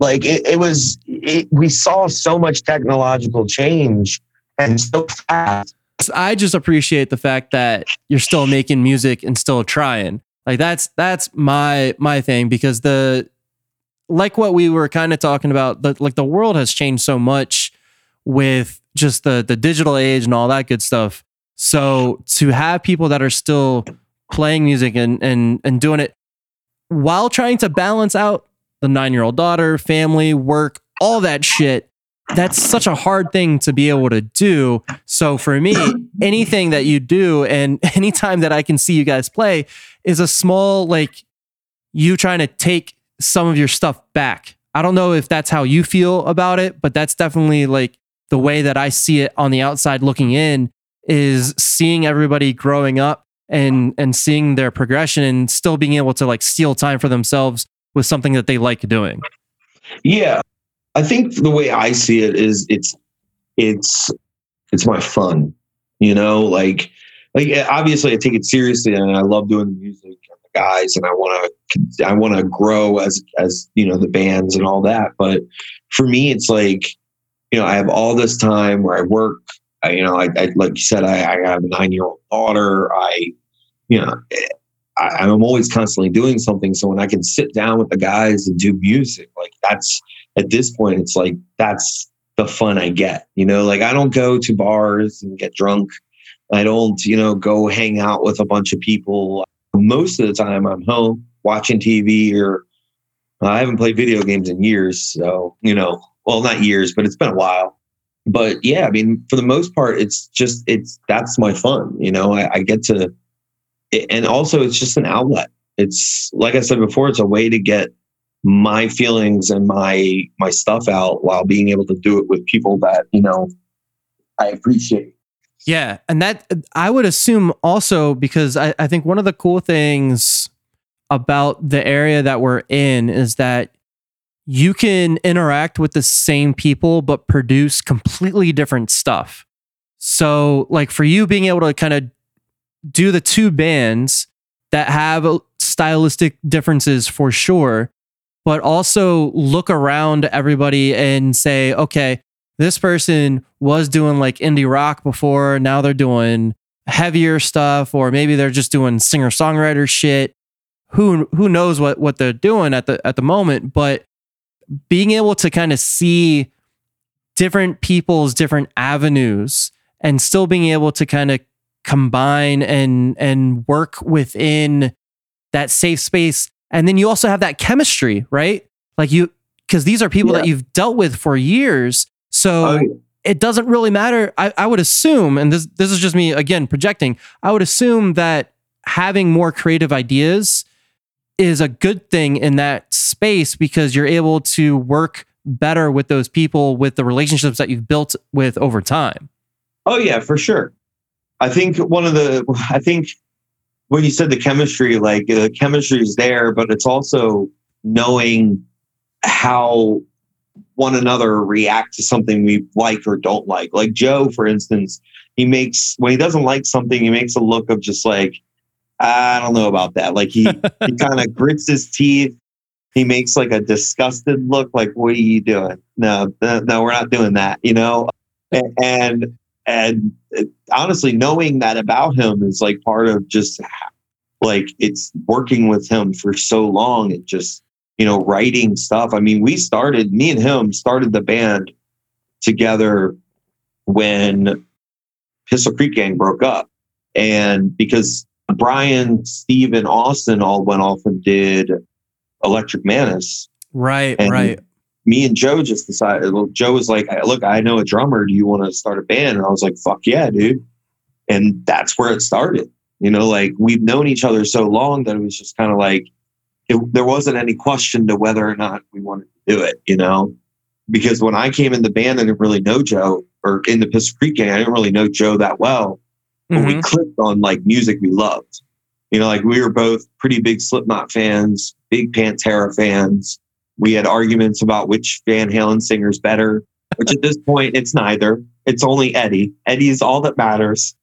Like it, it was, it, we saw so much technological change and so fast. I just appreciate the fact that you're still making music and still trying. Like that's that's my my thing because the like what we were kind of talking about, the, like the world has changed so much with just the the digital age and all that good stuff. So to have people that are still playing music and and and doing it while trying to balance out the nine year old daughter, family, work, all that shit. That's such a hard thing to be able to do. So for me, anything that you do and anytime that I can see you guys play is a small, like you trying to take some of your stuff back. I don't know if that's how you feel about it, but that's definitely like the way that I see it on the outside looking in is seeing everybody growing up and and seeing their progression and still being able to like steal time for themselves with something that they like doing. Yeah. I think the way I see it is it's it's it's my fun. You know, like like obviously I take it seriously and I love doing the music and the guys and I want to I want to grow as as you know the bands and all that. But for me, it's like you know I have all this time where I work. I, you know, I, I like you said, I, I have a nine year old daughter. I you know I, am always constantly doing something. So when I can sit down with the guys and do music, like that's at this point, it's like that's the fun I get. You know, like I don't go to bars and get drunk. I don't, you know, go hang out with a bunch of people. Most of the time, I'm home watching TV or I haven't played video games in years. So, you know, well, not years, but it's been a while. But yeah, I mean, for the most part, it's just, it's, that's my fun. You know, I, I get to, and also it's just an outlet. It's like I said before, it's a way to get my feelings and my my stuff out while being able to do it with people that you know I appreciate. Yeah, and that I would assume also because I, I think one of the cool things about the area that we're in is that you can interact with the same people but produce completely different stuff. So, like for you being able to kind of do the two bands that have stylistic differences for sure, but also look around everybody and say, okay, this person was doing like indie rock before, now they're doing heavier stuff, or maybe they're just doing singer songwriter shit. Who who knows what what they're doing at the at the moment, but being able to kind of see different people's different avenues and still being able to kind of combine and and work within that safe space and then you also have that chemistry right? Like you because these are people yeah. that you've dealt with for years. So oh, yeah. it doesn't really matter. I, I would assume and this this is just me again projecting i would assume that having more creative ideas is a good thing in that space because you're able to work better with those people with the relationships that you've built with over time. Oh yeah for sure. I think one of the, I think when you said the chemistry, like the uh, chemistry is there, but it's also knowing how one another react to something we like or don't like. Like Joe, for instance, he makes when he doesn't like something, he makes a look of just like, I don't know about that. Like he he kind of grits his teeth. He makes like a disgusted look, like, what are you doing? No, no, we're not doing that, you know? And, and and uh, honestly knowing that about him is like part of just like it's working with him for so long and just you know writing stuff. I mean we started me and him started the band together when pistol creek gang broke up. And because brian steve and austin all went off and did electric manus. Right right me and Joe just decided. Well, Joe was like, "Look, I know a drummer. Do you want to start a band?" And I was like, "Fuck yeah, dude!" And that's where it started. You know, like we've known each other so long that it was just kind of like it, there wasn't any question to whether or not we wanted to do it. You know, because when I came in the band, I didn't really know Joe, or in the Pistol Creek gang, I didn't really know Joe that well. But mm-hmm. we clicked on like music we loved. You know, like we were both pretty big Slipknot fans, big Pantera fans We had arguments about which Van Halen singer's better, which at this point it's neither. It's only Eddie. Eddie is all that matters.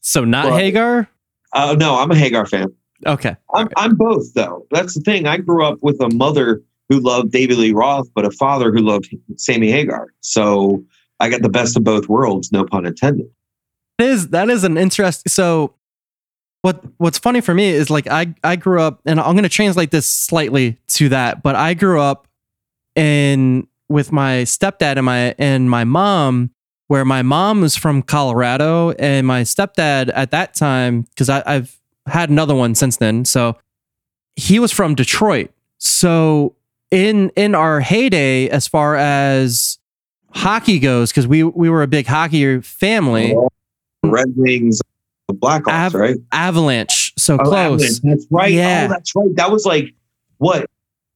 So not Well- Hagar? Uh, no, I'm a Hagar fan. Okay. I'm, I'm both though. That's the thing. I grew up with a mother who loved David Lee Roth, but a father who loved Sammy Hagar. So I got the best of both worlds, no pun intended. That is that is an interesting so what what's funny for me is like I I grew up and I'm gonna translate this slightly to that, but I grew up in with my stepdad and my and my mom, where my mom was from Colorado and my stepdad at that time, because I've had another one since then. So he was from Detroit. So in in our heyday, as far as hockey goes, because we we were a big hockey family. Red Wings, the Blackhawks, Av- right? Avalanche, so Oh, close. Avalanche, That's right. Yeah. Oh, that's right. That was like what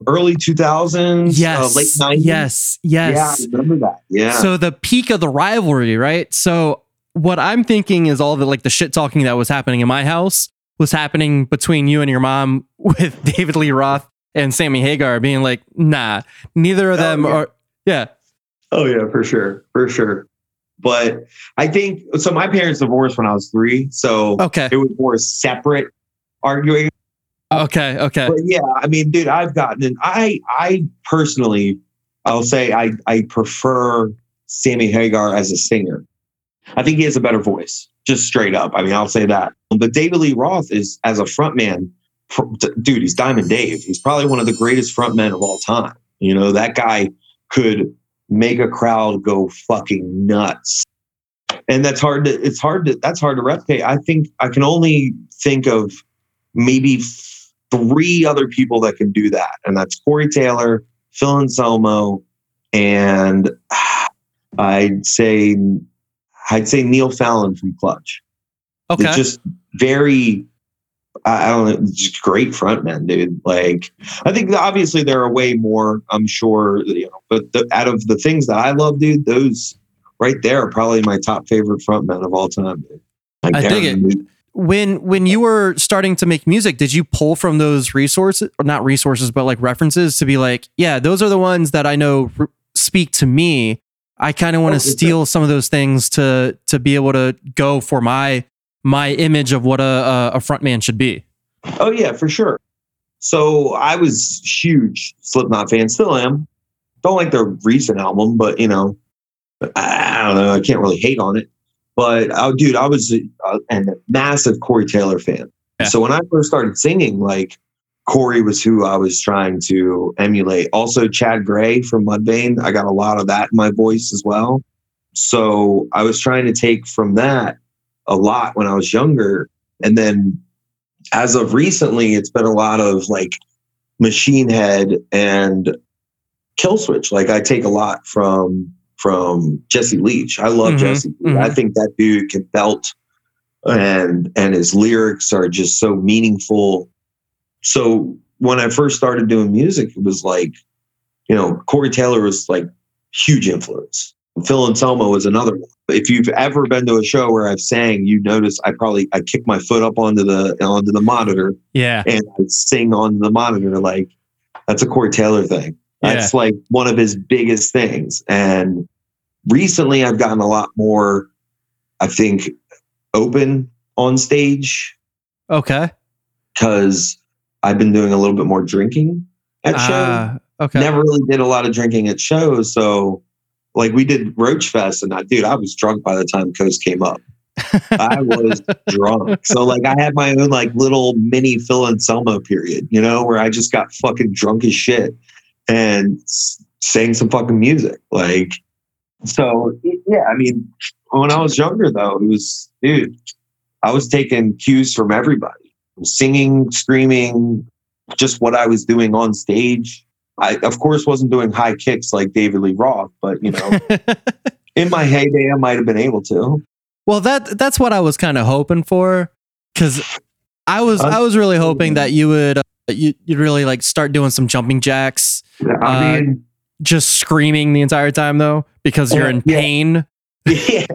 early 2000s, Yes, uh, late 90s. yes, Yeah, yes. I remember that. Yeah. So the peak of the rivalry, right? So what I'm thinking is all the like the shit talking that was happening in my house was happening between you and your mom with David Lee Roth and Sammy Hagar being like, nah, neither of Oh, them yeah. are. Yeah. Oh yeah, for sure, for sure. But I think so. My parents divorced when I was three, so Okay. it was more separate arguing. Okay. Okay. But yeah, I mean, dude, I've gotten in. I I personally, I'll say I I prefer Sammy Hagar as a singer. I think he has a better voice, just straight up. I mean, I'll say that. But David Lee Roth is as a frontman, fr- dude. He's Diamond Dave. He's probably one of the greatest frontmen of all time. You know, that guy could make a crowd go fucking nuts. And that's hard to it's hard to that's hard to replicate. I think I can only think of maybe three other people that can do that. And that's Corey Taylor, Phil Anselmo, and I'd say I'd say Neil Fallon from Clutch. Okay. They're just very I don't know, just great frontmen, dude. Like, I think obviously there are way more. I'm sure, you know, but the, out of the things that I love, dude, those right there are probably my top favorite frontmen of all time. Dude. Like, I dig it. when when you were starting to make music did you pull from those resources or not resources but like references to be like yeah those are the ones that i know r- speak to me i kind of want Oh, to steal some of those things to to be able to go for my my image of what a a, a front man should be Oh yeah, for sure. So I was huge Slipknot fan, still am. Don't like their recent album, but you know, I, I don't know. I can't really hate on it. But oh, dude, I was uh, a, a massive Corey Taylor fan. Yeah. So when I first started singing, like Corey was who I was trying to emulate. Also, Chad Gray from Mudvayne. I got a lot of that in my voice as well. So I was trying to take from that a lot when I was younger, and then as of recently, it's been a lot of like Machine Head and Killswitch. Like I take a lot from from Jesse Leach. I love Mhm, Jesse. Leach. I think that dude can belt, and and his lyrics are just so meaningful. So when I first started doing music, it was like, you know, Corey Taylor was like huge influence. Phil Anselmo was another one. If you've ever been to a show where I've sang, you notice I probably I kick my foot up onto the onto the monitor yeah and I sing on the monitor like that's a Corey Taylor thing. That's like one of his biggest things. And recently I've gotten a lot more, I think, open on stage okay because I've been doing a little bit more drinking at shows. Ah, okay Never really did a lot of drinking at shows. So like we did Roach Fest and I dude, I was drunk by the time Coast came up. I was drunk. So like I had my own like little mini Phil Anselmo period, you know, where I just got fucking drunk as shit and sang some fucking music. Like so yeah, I mean, when I was younger though, it was dude, I was taking cues from everybody. Singing, screaming, just what I was doing on stage. I of course wasn't doing high kicks like David Lee Roth, but you know, in my heyday I might have been able to. Well, that that's what I was kind of hoping for, because I was I was really hoping that you would uh, you you'd really like start doing some jumping jacks, I Uh, mean, just screaming the entire time though, because you're in yeah. pain. yeah,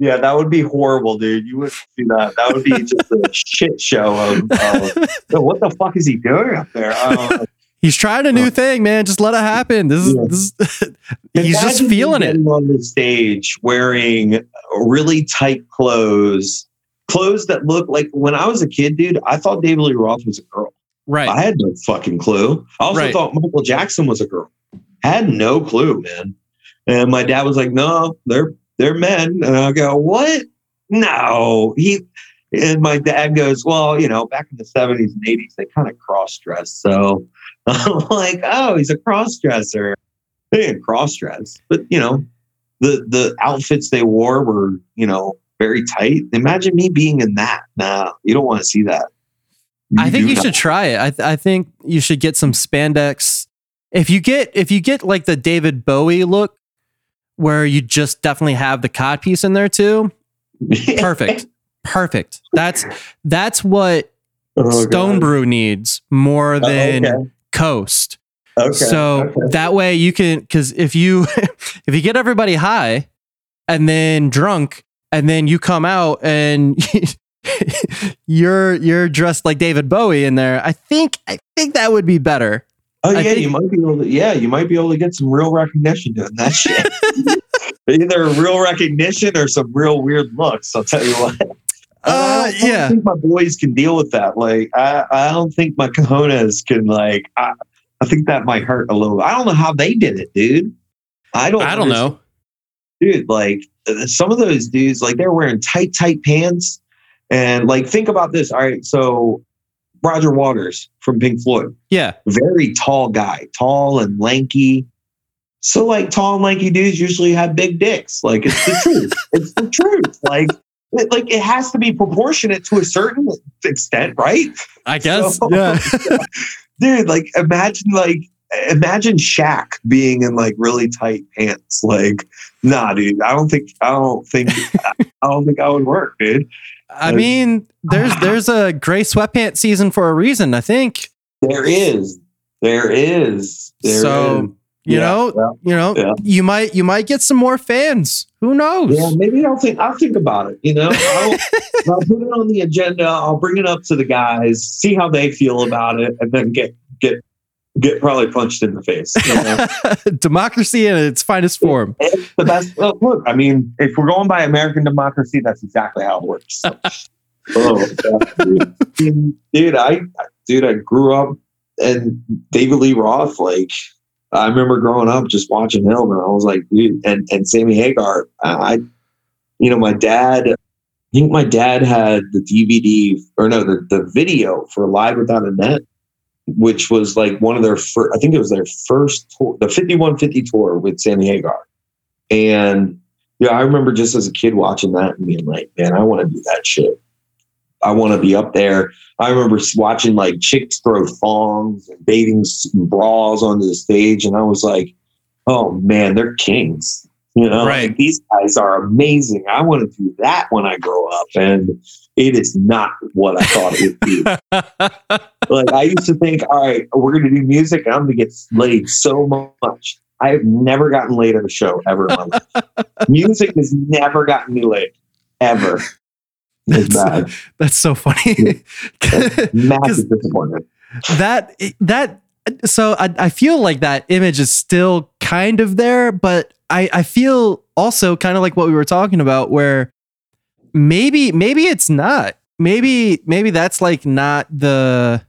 yeah, that would be horrible, dude. You wouldn't do that. That would be just a shit show of, of what the fuck is he doing up there? Uh, He's trying a new thing, man. Just let it happen. This is, Yeah. this is he's just feeling it. on the stage wearing really tight clothes, clothes that look like when I was a kid, dude. I thought David Lee Roth was a girl. Right. I had no fucking clue. I also Right. thought Michael Jackson was a girl. Had no clue, man. And my dad was like, "No, they're they're men." And I go, "What? No." He and my dad goes, "Well, you know, back in the seventies and eighties, they kind of cross dressed." So I'm like, "Oh, he's a cross dresser." They didn't cross dress, but you know, the the outfits they wore were, you know, very tight. Imagine me being in that. Nah, you don't want to see that. I think you not. should try it. I, th- I think you should get some spandex. If you get if you get like the David Bowie look, where you just definitely have the cod piece in there too, perfect, perfect. That's that's what Oh, Stone God. Brew needs more Oh, than okay. Coast. Okay. so okay. that way you can because if you if you get everybody high and then drunk and then you come out and you're you're dressed like David Bowie in there, I think I think that would be better. oh yeah, think- you might be able to. Yeah, you might be able to get some real recognition doing that shit. Either real recognition or some real weird looks. I'll tell you what. Uh, I yeah. think my boys can deal with that. Like, I, I don't think my cojones can. Like, I, I think that might hurt a little. I don't know how they did it, dude. I don't. I don't understand. know. dude, like uh, some of those dudes, like they're wearing tight, tight pants. And like, think about this. All right. So Roger Waters from Pink Floyd, Yeah. very tall guy, tall and lanky. So like tall and lanky dudes usually have big dicks. Like it's the truth. It's the truth. Like, like it has to be proportionate to a certain extent, right? I guess. So- yeah. Dude, like imagine like imagine Shaq being in like really tight pants. Like, nah, dude. I don't think I don't think I don't think I would work, dude. I mean, there's there's a gray sweatpant season for a reason, I think. There is. There is. There So, is. You Yeah, know, yeah, you know, yeah. you might you might get some more fans. Who knows? Yeah, maybe I'll think I'll think about it. You know, I'll, I'll put it on the agenda. I'll bring it up to the guys, see how they feel about it, and then get get get probably punched in the face. You know? Democracy in its finest form. it's the best. oh, look, I mean, if we're going by American democracy, that's exactly how it works. oh, yeah, dude. Dude, I dude, I grew up and David Lee Roth. Like, I remember growing up just watching him, and I was like, dude, and and Sammy Hagar. I, you know, my dad. I think my dad had the DVD or no, the, the video for Live Without a Net, which was like one of their first, I think it was their first tour, the 5150 tour with Sammy Hagar. And yeah, I remember just as a kid watching that and being like, man, I want to do that shit. I want to be up there. I remember watching like chicks throw thongs and bathing bras onto the stage, and I was like, oh man, they're kings. You know, Right. like, these guys are amazing. I want to do that when I grow up, and it is not what I thought it would be. like I used to think, all right, we're going to do music, and I'm going to get laid so much. I have never gotten laid at a show ever in my life. music has never gotten me laid ever. Uh, it's bad. That's so funny. Massive disappointment. that that so I, I feel like that image is still kind of there, but I, I feel also kind of like what we were talking about, where maybe maybe it's not. Maybe maybe that's like not the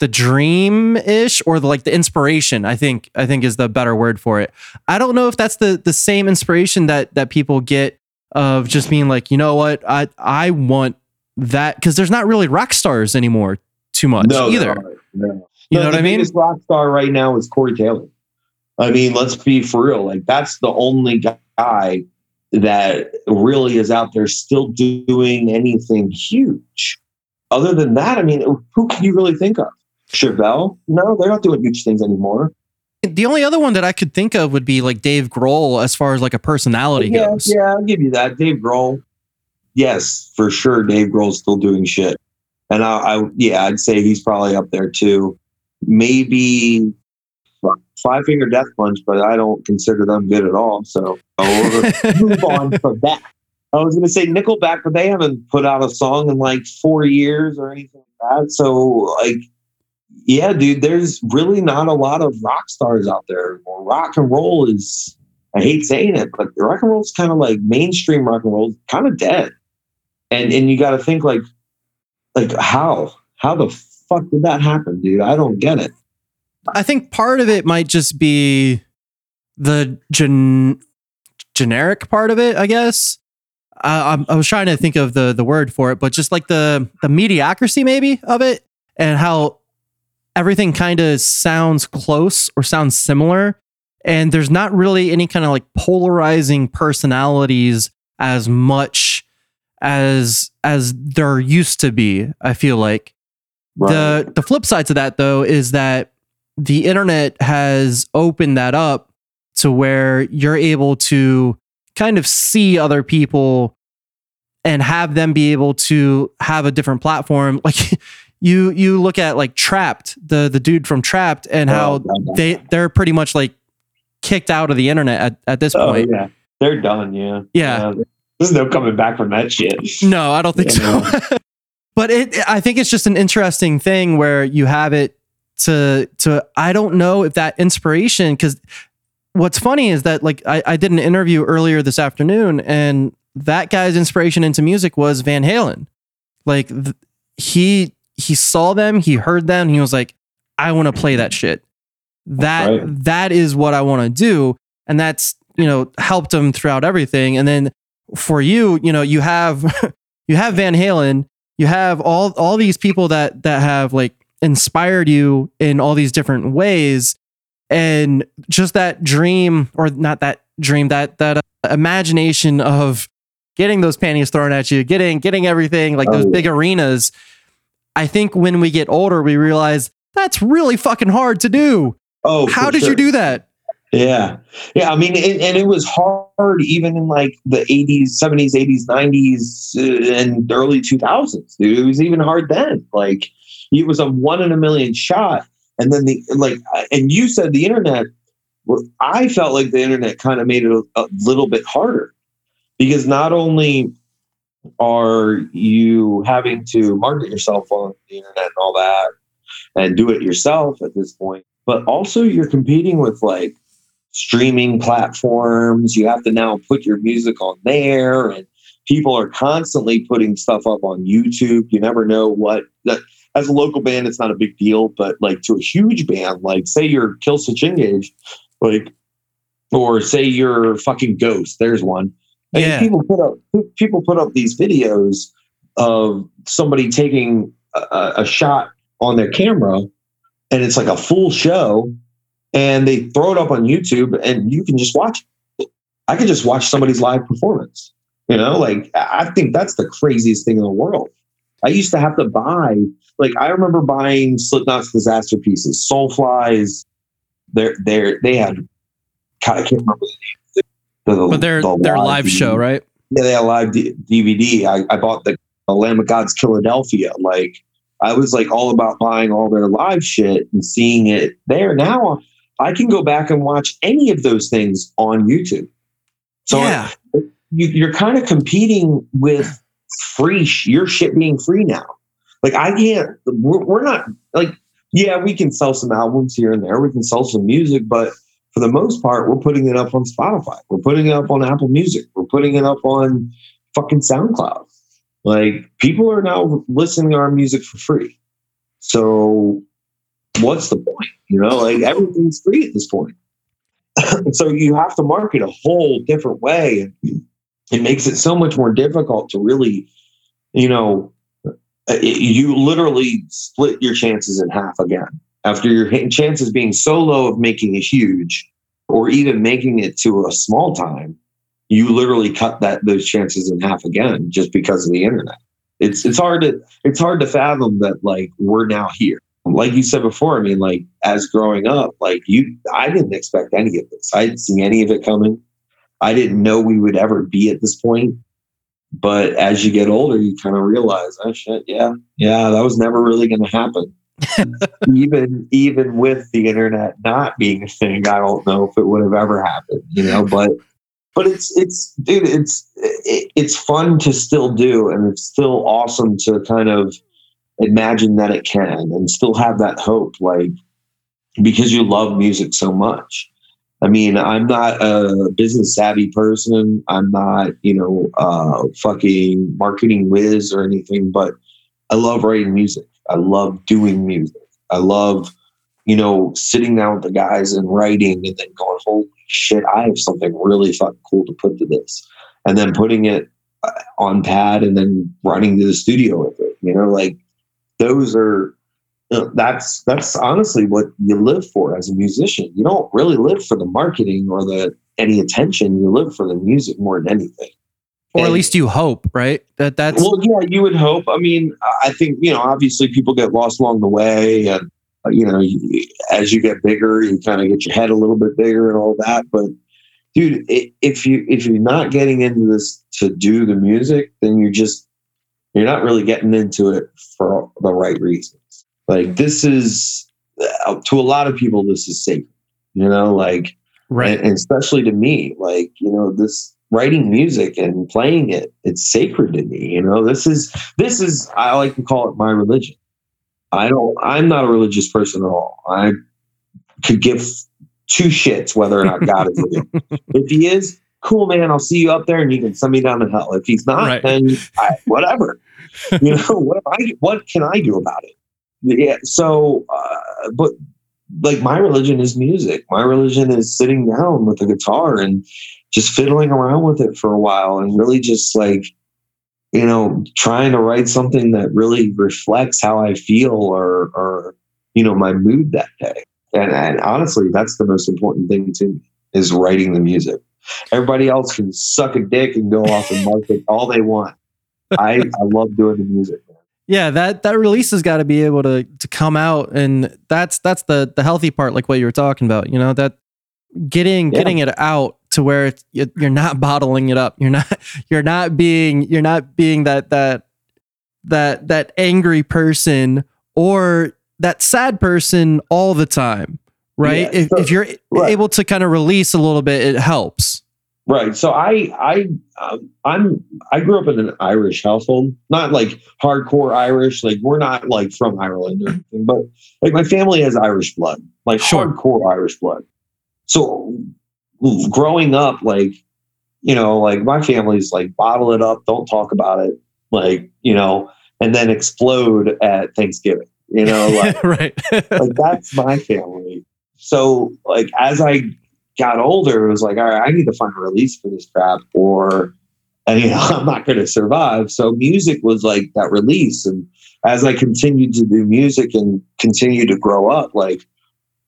the dream ish or the like the inspiration. I think I think is the better word for it. I don't know if that's the the same inspiration that that people get of just being like, you know what, I I want that because there's not really rock stars anymore too much either. No, no. You know No, what I mean? biggest rock star right now is Corey Taylor. I mean, let's be for real. Like that's the only guy that really is out there still doing anything huge. Other than that, I mean, who can you really think of? Chevelle? No, they're not doing huge things anymore. The only other one that I could think of would be like Dave Grohl as far as like a personality yeah, goes. yeah, I'll give you that. Dave Grohl. Yes, for sure. Dave Grohl's still doing shit. And I, I yeah, I'd say he's probably up there too. Maybe Five Finger Death Punch, but I don't consider them good at all. So move on from that. I was going to say Nickelback, but they haven't put out a song in like four years or anything like that. So like, yeah, dude, there's really not a lot of rock stars out there. Rock and roll is, I hate saying it, but rock and roll is kind of like mainstream rock and roll, kind of dead. And and you got to think like, like how how the fuck did that happen, dude? I don't get it. I think part of it might just be the gen- generic part of it, I guess. I, I was trying to think of the the word for it, but just like the the mediocrity maybe of it, and how everything kind of sounds close or sounds similar, and there's not really any kind of like polarizing personalities as much as as there used to be. I feel like Right. the the flip side to that though is that the internet has opened that up to where you're able to kind of see other people and have them be able to have a different platform like you you look at like Trapt the the dude from Trapt and oh, how Oh, God. they they're pretty much like kicked out of the internet at, at this Oh, point yeah, they're done. Yeah, Yeah. There's no coming back from that shit. No, I don't think so. but it, I think it's just an interesting thing where you have it to to. I don't know if that inspiration because what's funny is that like I, I did an interview earlier this afternoon and that guy's inspiration into music was Van Halen. Like th- he he saw them, he heard them, he was like, I want to play that shit. That right. that is what I want to do, and that's you know helped him throughout everything. And then for you, you know, you have you have Van Halen, you have all all these people that that have like inspired you in all these different ways, and just that dream or not that dream that that uh, imagination of getting those panties thrown at you, getting getting everything like those Oh. big arenas. I think when we get older, we realize that's really fucking hard to do. Oh, How did sure. you do that? Yeah. Yeah. I mean, and, and it was hard even in like the 80s, 70s, 80s, 90s, uh, and early 2000s. Dude. It was even hard then. Like, it was a one in a million shot. And then the, like, uh, and you said the internet, I felt like the internet kind of made it a, a little bit harder because not only are you having to market yourself on the internet and all that and do it yourself at this point, but also you're competing with like streaming platforms. You have to now put your music on there, and people are constantly putting stuff up on YouTube. You never know what that. As a local band, it's not a big deal, but like to a huge band, like say you're Killswitch Engage, like, or say you're fucking Ghost. There's one. And Yeah. people put up people put up these videos of somebody taking a- a, shot on their camera, and it's like a full show, and they throw it up on YouTube, and you can just watch it. I could just watch somebody's live performance. You know, like I I think that's the craziest thing in the world. I used to have to buy, like I remember buying Slipknot's disaster pieces, Soulfly's. They're they're, they had, God, I can't remember the name. The- But their the their live DVD. show, right? Yeah, they had a live D- DVD. I, I bought the, the Lamb of God's Killadelphia. Like I was like all about buying all their live shit and seeing it there. Now I can go back and watch any of those things on YouTube. So yeah. you, you're kind of competing with free sh- your shit being free now. Like I can't. We're, we're not like yeah, we can sell some albums here and there. We can sell some music, but for the most part, we're putting it up on Spotify. We're putting it up on Apple Music. We're putting it up on fucking SoundCloud. Like people are now listening to our music for free. So what's the point? You know, like everything's free at this point. so you have to market a whole different way. It makes it so much more difficult to really, you know, uh, you literally split your chances in half again. After your chances being so low of making it huge or even making it to a small time, you literally cut that those chances in half again just because of the internet. It's it's hard to it's hard to fathom that like we're now here. Like you said before, I mean, like as growing up, like you I didn't expect any of this. I didn't see any of it coming. I didn't know we would ever be at this point. But as you get older, you kind of realize, oh shit, yeah, yeah, that was never really going to happen. even even with the internet not being a thing, I don't know if it would have ever happened. You know, but but it's it's dude, it's it, it's fun to still do, and it's still awesome to kind of imagine that it can and still have that hope like because you love music so much i mean i'm not a business savvy person i'm not you know uh fucking marketing whiz or anything but i love writing music i love doing music i love you know sitting down with the guys and writing and then going holy shit i have something really fucking cool to put to this and then putting it uh, on pad and then running to the studio with it you know like those are know, that's that's honestly what you live for as a musician. You don't really live for the marketing or the any attention. You live for the music more than anything. Or at least you hope, right? That that's well, yeah, you would hope. I mean, I think you know, obviously, people get lost along the way, and uh, you know, you, as you get bigger, you kind of get your head a little bit bigger and all that. But dude, if you if you're not getting into this to do the music, then you're just you're not really getting into it for the right reasons. Like this is uh, to a lot of people, this is safe, you know, like, right. And especially to me, like, you know, this writing music and playing it, it's sacred to me. You know, this is, this is, I like to call it my religion. I don't, I'm not a religious person at all. I could give two shits whether or not God is real. if he is, cool, man, I'll see you up there and you can send me down to hell. If he's not, Right. then I, whatever. you know, what I, what can I do about it? Yeah. So, uh, but like my religion is music. My religion is sitting down with a guitar and just fiddling around with it for a while and really just like, you know, trying to write something that really reflects how I feel or, or, you know, my mood that day. And, and honestly, that's the most important thing to me is writing the music. Everybody else can suck a dick and go off and market all they want. I, I love doing the music. yeah that that release has got to be able to to come out and that's that's the the healthy part like what you were talking about you know that getting Yeah. getting it out to where you're not bottling it up you're not you're not being you're not being that that that that angry person or that sad person all the time right Yeah, if, so- if you're right. able to kind of release a little bit it helps Right. So I I um, I'm I grew up in an Irish household, not like hardcore Irish. Like we're not like from Ireland or anything, but like my family has Irish blood, like Sure. hardcore Irish blood. So growing up, like you know, like my family's like bottle it up, don't talk about it, like you know, and then explode at Thanksgiving. You know, like right like that's my family. So like as I got older, it was like, all right, I need to find a release for this crap, or and, you know, I'm not going to survive. So music was like that release, and as I continued to do music and continue to grow up, like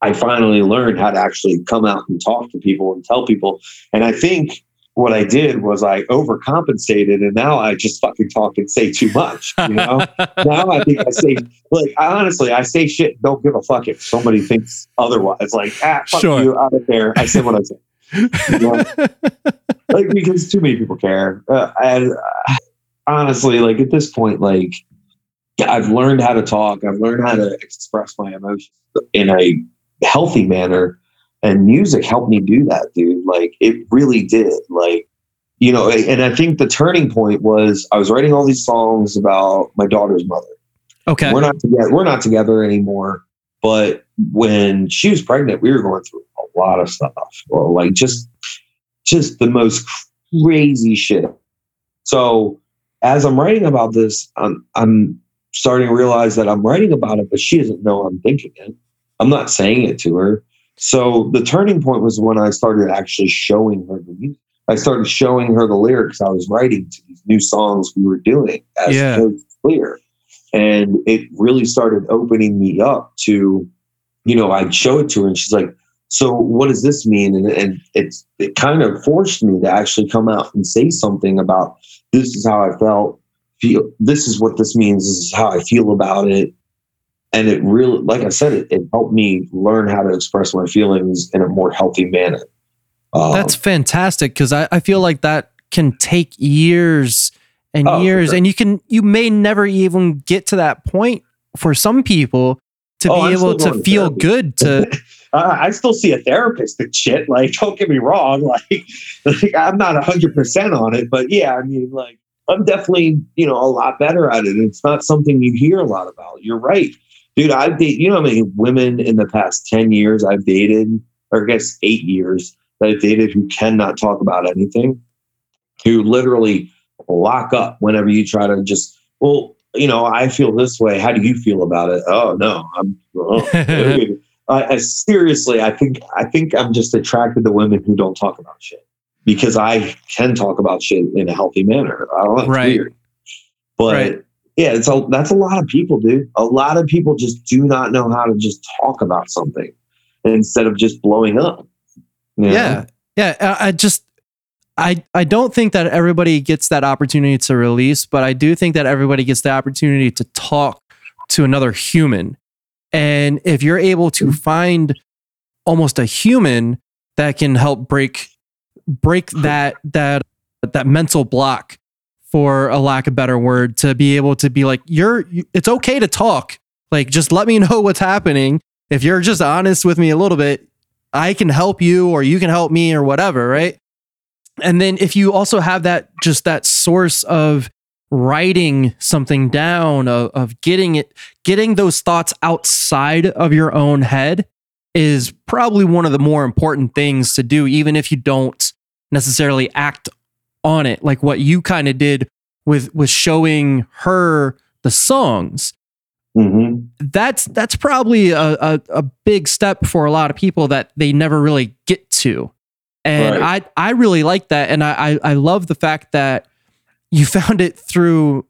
I finally learned how to actually come out and talk to people and tell people. And I think what I did was I overcompensated, and now I just fucking talk and say too much. You know now I think I say like I honestly I say shit. Don't give a fuck if somebody thinks otherwise. Like ah, fuck Sure. you out of there. I say what I say. You know? like because too many people care. Uh, and uh, honestly, like at this point, like I've learned how to talk. I've learned how to express my emotions in a healthy manner, and music helped me do that, dude. Like it really did. Like you know, and I think the turning point was I was writing all these songs about my daughter's mother. okay We're not together. We're not together anymore. But when she was pregnant, we were going through a lot of stuff. Well, like just, just the most crazy shit. So as I'm writing about this, I'm, I'm starting to realize that I'm writing about it, but she doesn't know I'm thinking it. I'm not saying it to her. So the turning point was when I started actually showing her the music. I started showing her the lyrics I was writing to these new songs we were doing as Yeah. clear. And it really started opening me up to, you know, I'd show it to her and she's like, so what does this mean? And, and it's, it kind of forced me to actually come out and say something about this is how I felt. Feel this is what this means. This is how I feel about it. And it really, like I said, it, it helped me learn how to express my feelings in a more healthy manner. Um, That's fantastic because I, I feel like that can take years and Oh, years, sure. and you can you may never even get to that point for some people to Oh, be I'm able to to feel good to I, I still see a therapist and shit. Like, don't get me wrong. Like, like I'm not hundred percent on it, but yeah, I mean, like, I'm definitely, you know, a lot better at it. It's not something you hear a lot about. You're right. Dude, I've dated, you know how many women in the past 10 years I've dated, or I guess eight years that I've dated who cannot talk about anything, who literally lock up whenever you try to just, well, you know, I feel this way. How do you feel about it? Oh no, I'm. Oh, I, I seriously, I think I think I'm just attracted to women who don't talk about shit because I can talk about shit in a healthy manner. I don't know, Right. weird. But Right. Yeah, it's a that's a lot of people, dude. A lot of people just do not know how to just talk about something instead of just blowing up. you know? Yeah. Yeah. I, I just, I, I don't think that everybody gets that opportunity to release, but I do think that everybody gets the opportunity to talk to another human. And if you're able to mm-hmm. find almost a human that can help break break that that that mental block for a lack of better word to be able to be like you're it's okay to talk. Like just let me know what's happening. If you're just honest with me a little bit i can help you or you can help me or whatever right? And then if you also have that just that source of writing something down of, of getting it getting those thoughts outside of your own head is probably one of the more important things to do even if you don't necessarily act on it like what you kind of did with with showing her the songs Mhm. that's that's probably a, a, a big step for a lot of people that they never really get to and Right. i i really like that and I, I i love the fact that you found it through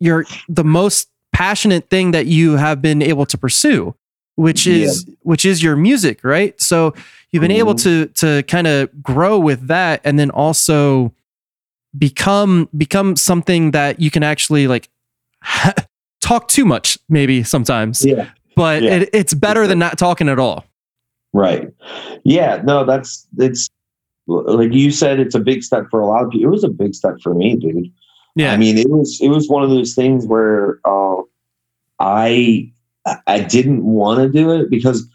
your the most passionate thing that you have been able to pursue which is which is your music right so you've been able Mhm. to to kind of grow with that and then also become become something that you can actually like talk too much maybe sometimes Yeah. but Yeah. it, it's better than not talking at all Right. Yeah. No, that's it's like you said. It's a big step for a lot of people. It was a big step for me, dude. yeah I mean, it was it was one of those things where uh, I I didn't want to do it because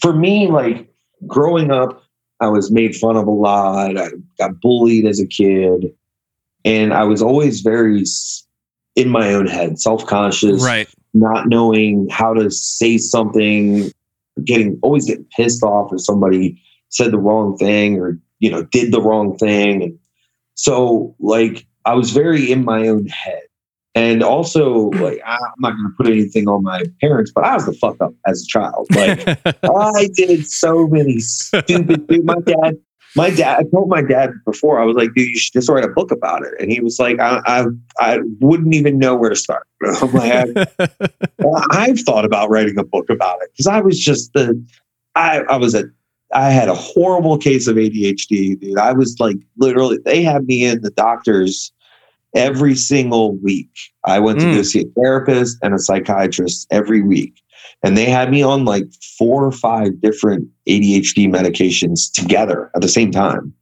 for me, like growing up, I was made fun of a lot. I got bullied as a kid, and I was always very in my own head, self conscious, right. not knowing how to say something, getting always getting pissed off if somebody said the wrong thing or you know did the wrong thing, and so like I was very in my own head, and also like I'm not going to put anything on my parents, but I was the fuck up as a child. Like I did so many stupid things. My dad, my dad, I told my dad before, I was like, dude, you should just write a book about it. And he was like, I, I, I wouldn't even know where to start. I'm like, I, I've thought about writing a book about it because I was just the, I, I was a, I had a horrible case of ADHD, dude. I was like, literally, they had me in the doctors every single week. I went to go Mm. see a therapist and a psychiatrist every week. And they had me on like four or five different ADHD medications together at the same time.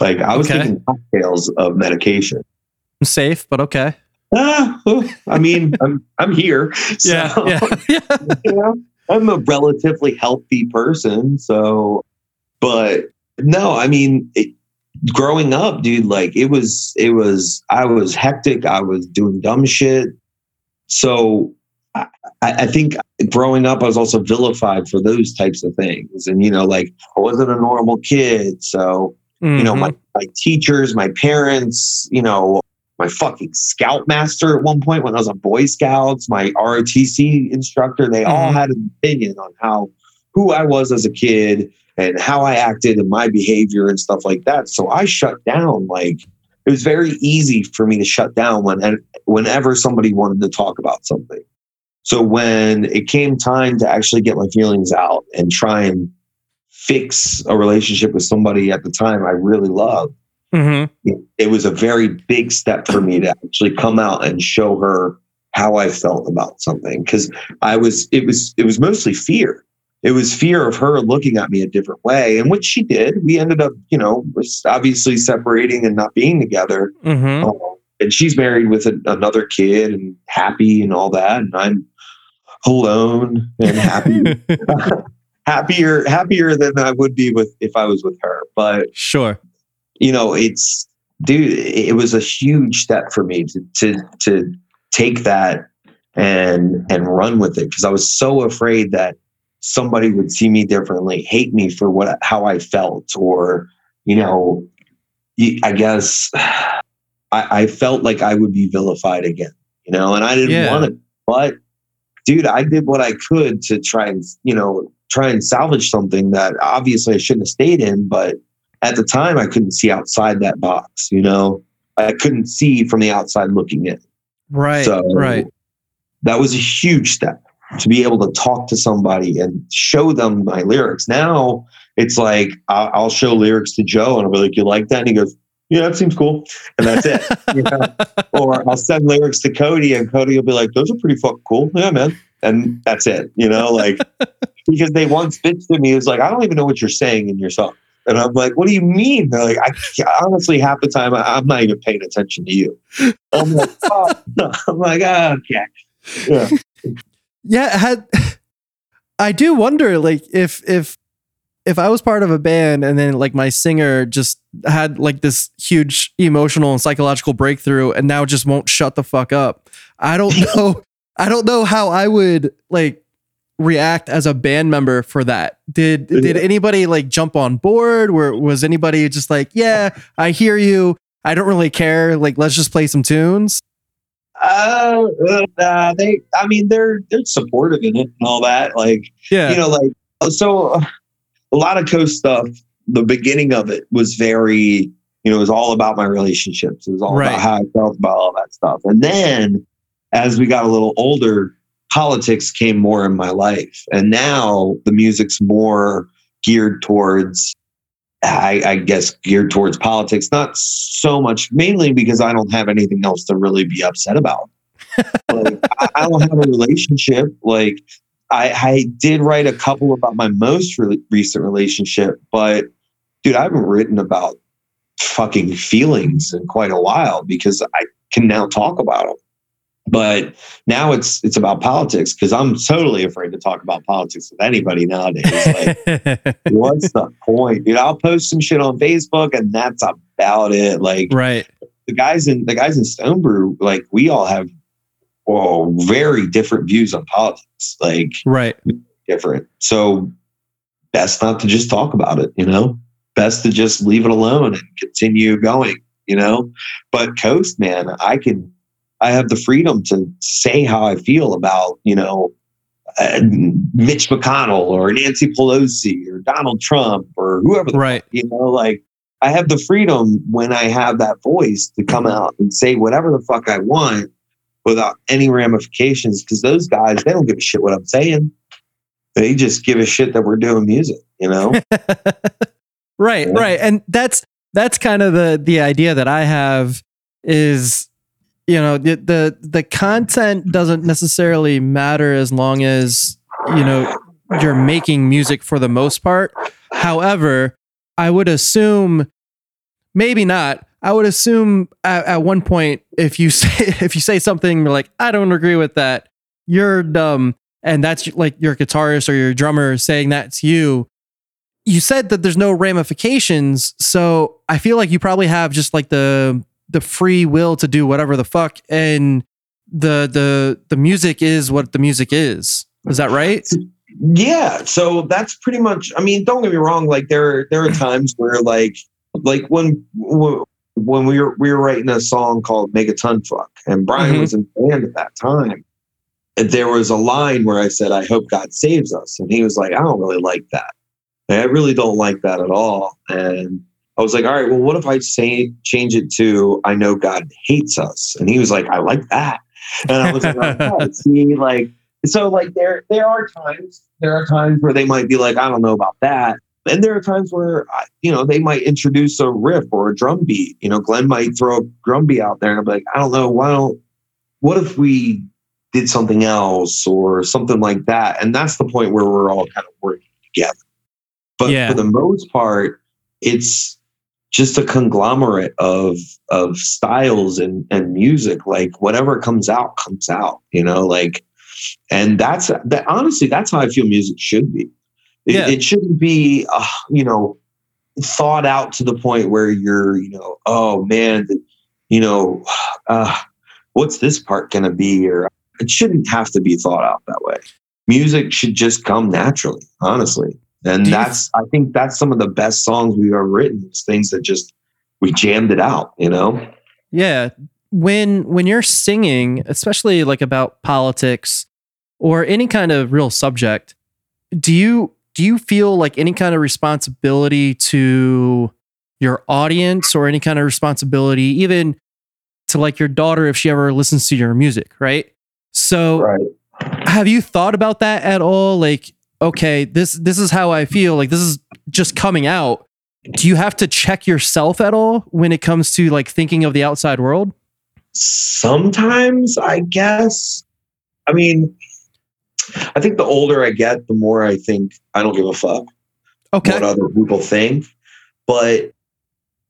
Like I was Okay. taking cocktails of medication. safe but okay Ah, oh, I mean, I'm I'm here. So, yeah yeah you know, I'm a relatively healthy person. So, but no, I mean, it, growing up, dude, like it was, it was, I was hectic. I was doing dumb shit. So, I, I think growing up, I was also vilified for those types of things. And, you know, like I wasn't a normal kid. So, you know, my, my teachers, my parents, you know, my fucking scoutmaster at one point when I was a Boy Scouts, my ROTC instructor, they all Mhm. had an opinion on how who I was as a kid and how I acted and my behavior and stuff like that. So I shut down. Like it was very easy for me to shut down when whenever somebody wanted to talk about something. So when it came time to actually get my feelings out and try and fix a relationship with somebody at the time I really loved, Mhm. it, it was a very big step for me to actually come out and show her how I felt about something because I was it was it was mostly fear. It was fear of her looking at me a different way, and which she did. We ended up, you know, was obviously separating and not being together. Mhm. Um, and she's married with a, another kid and happy and all that, and I'm alone and happy, happier, happier than I would be with if I was with her. But sure you know, it's dude, it was a huge step for me to to to take that and and run with it because I was so afraid that somebody would see me differently, hate me for what how I felt, or you know, I guess I, I felt like I would be vilified again, you know, and I didn't Yeah. want it. But dude, I did what I could to try and you know try and salvage something that obviously I shouldn't have stayed in, but at the time I couldn't see outside that box, you know. I couldn't see from the outside looking in. Right. So right. that was a huge step to be able to talk to somebody and show them my lyrics. Now it's like I'll, show lyrics to Joe and I'll be like, "You like that?" And he goes, "Yeah, that seems cool," and that's it. you know? Or I'll send lyrics to Cody and Cody will be like, "Those are pretty fucking cool." Yeah, man, and that's it. You know, like because they once bitched at me, it's like I don't even know what you're saying in your song. And I'm like, what do you mean? They're like, I honestly half the time I, I'm not even paying attention to you. I'm like, oh, no. I'm like, ah, okay. Yeah. Yeah, had I do wonder like if if if I was part of a band and then like my singer just had like this huge emotional and psychological breakthrough and now just won't shut the fuck up. I don't know I don't know how I would like react as a band member for that. Did did anybody like jump on board? Where was anybody just like, yeah, I hear you. I don't really care. Like, let's just play some tunes. Uh, uh, they, I mean, they're they're supportive in it and all that. Like, Yeah. you know, like so uh, a lot of Coast stuff. The beginning of it was very, you know, it was all about my relationships. It was all Right. about how I felt about all that stuff. And then as we got a little older, politics came more in my life, and now the music's more geared towards. I, I guess geared towards politics, not so much, mainly because I don't have anything else to really be upset about. like, I, I don't have a relationship. Like, I, I did write a couple about my most re- recent relationship, but dude, I haven't written about fucking feelings in quite a while because I can now talk about them. But now it's it's about politics because I'm totally afraid to talk about politics with anybody nowadays. Like, what's the point, dude? I'll post some shit on Facebook and that's about it. Like right. the guys in the guys in Stone Brew, like we all have well, very different views on politics. Like Right. different. So best not to just talk about it, you know? Best to just leave it alone and continue going, you know? But Coast, man, I can I have the freedom to say how I feel about, you know, uh, Mitch McConnell or Nancy Pelosi or Donald Trump or whoever the Right. you know, like I have the freedom when I have that voice to come out and say whatever the fuck I want without any ramifications because those guys, they don't give a shit what I'm saying. They just give a shit that we're doing music, you know? right Yeah. right and that's that's kind of the the idea that i have is you know the the, the content doesn't necessarily matter as long as you know you're making music for the most part. However i would assume maybe not i would assume at, at one point if you say if you say something like i don't agree with that you're dumb and that's like your guitarist or your drummer saying that to you. You said that there's no ramifications so i feel like you probably have just like the the free will to do whatever the fuck and the the the music is what the music is is that right yeah. So that's pretty much, I mean, don't get me wrong. Like there, there are times where like, like when, when we were, we were writing a song called Megaton Fuck and Brian Mhm. was in band at that time. And there was a line where I said, I hope God saves us. And he was like, I don't really like that. I really don't like that at all. And I was like, all right, well, what if I say change it to I know God hates us? And he was like, I like that. And I was like, oh, see, like, so like there there are times there are times where they might be like, I don't know about that. And there are times where you know they might introduce a riff or a drum beat. You know, Glenn might throw a drum beat out there and I'm like, I don't know, why don't what if we did something else or something like that? And that's the point where we're all kind of working together. But Yeah. for the most part, it's just a conglomerate of of styles and and music. Like whatever comes out comes out. You know, like, and that's that. Honestly, that's how I feel music should be. It, Yeah. it shouldn't be, uh, you know, thought out to the point where you're, you know, oh man, you know, uh, what's this part going to be? Or it shouldn't have to be thought out that way. Music should just come naturally, honestly. And Do you- that's, I think that's some of the best songs we've ever written. It's things that just, we jammed it out, you know? Yeah. When when you're singing, especially like about politics or any kind of real subject, do you do you feel like any kind of responsibility to your audience or any kind of responsibility even to like your daughter if she ever listens to your music, right? So Right. have you thought about that at all like okay this this is how i feel like this is just coming out do you have to check yourself at all when it comes to like thinking of the outside world Sometimes, I guess. I mean, I think the older I get, the more I think I don't give a fuck okay what other people think. But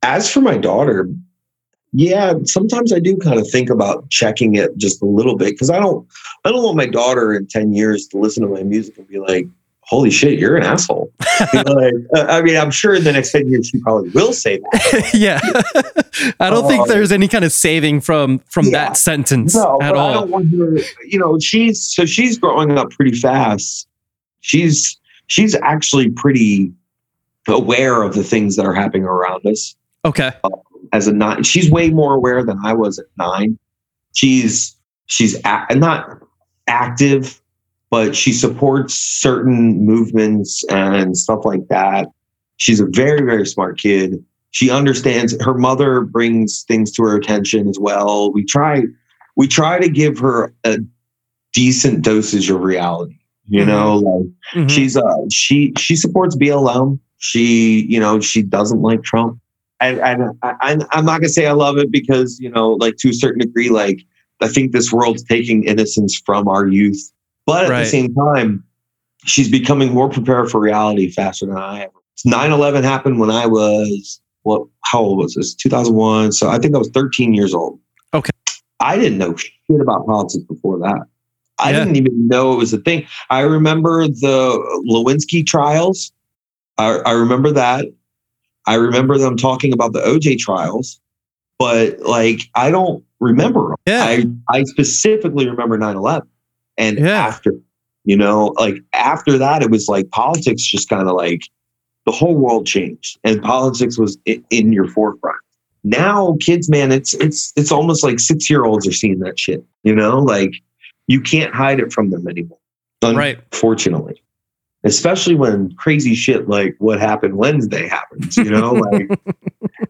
as for my daughter, yeah, sometimes I do kind of think about checking it just a little bit because I don't, I don't want my daughter in ten years to listen to my music and be like, "Holy shit, you're an asshole." You know, like, uh, I mean, I'm sure in the next ten years she probably will say that. yeah i don't think Uh, there's any kind of saving from from Yeah. that sentence No, at but I all don't want her. You know, she's so she's growing up pretty fast. She's she's actually pretty aware of the things that are happening around us. okay As a nine, she's way more aware than I was at nine. She's she's a, not active, but she supports certain movements and stuff like that. She's a very very smart kid. She understands. Her mother brings things to her attention as well. We try we try to give her a decent dosage of reality. You know, like Mhm. she's uh she she supports BLM. She you know she doesn't like Trump, and and I, I'm not gonna say I love it because you know like to a certain degree like I think this world's taking innocence from our youth, but at Right. the same time, she's becoming more prepared for reality faster than I ever. 9/11 happened when I was what? How old was this? 2001. So I think I was 13 years old. Okay. I didn't know shit about politics before that. I Yeah. didn't even know it was a thing. I remember the Lewinsky trials. I, I remember that. I remember them talking about the OJ trials, but like I don't remember. 'em. yeah I I specifically remember 9/11 and Yeah. after, you know, like after that, it was like politics just kind of like the whole world changed and politics was in, in your forefront. Now, kids, man, it's it's it's almost like six year olds are seeing that shit. You know, like you can't hide it from them anymore. Right. Unfortunately. Especially when crazy shit like what happened Wednesday happens, you know, like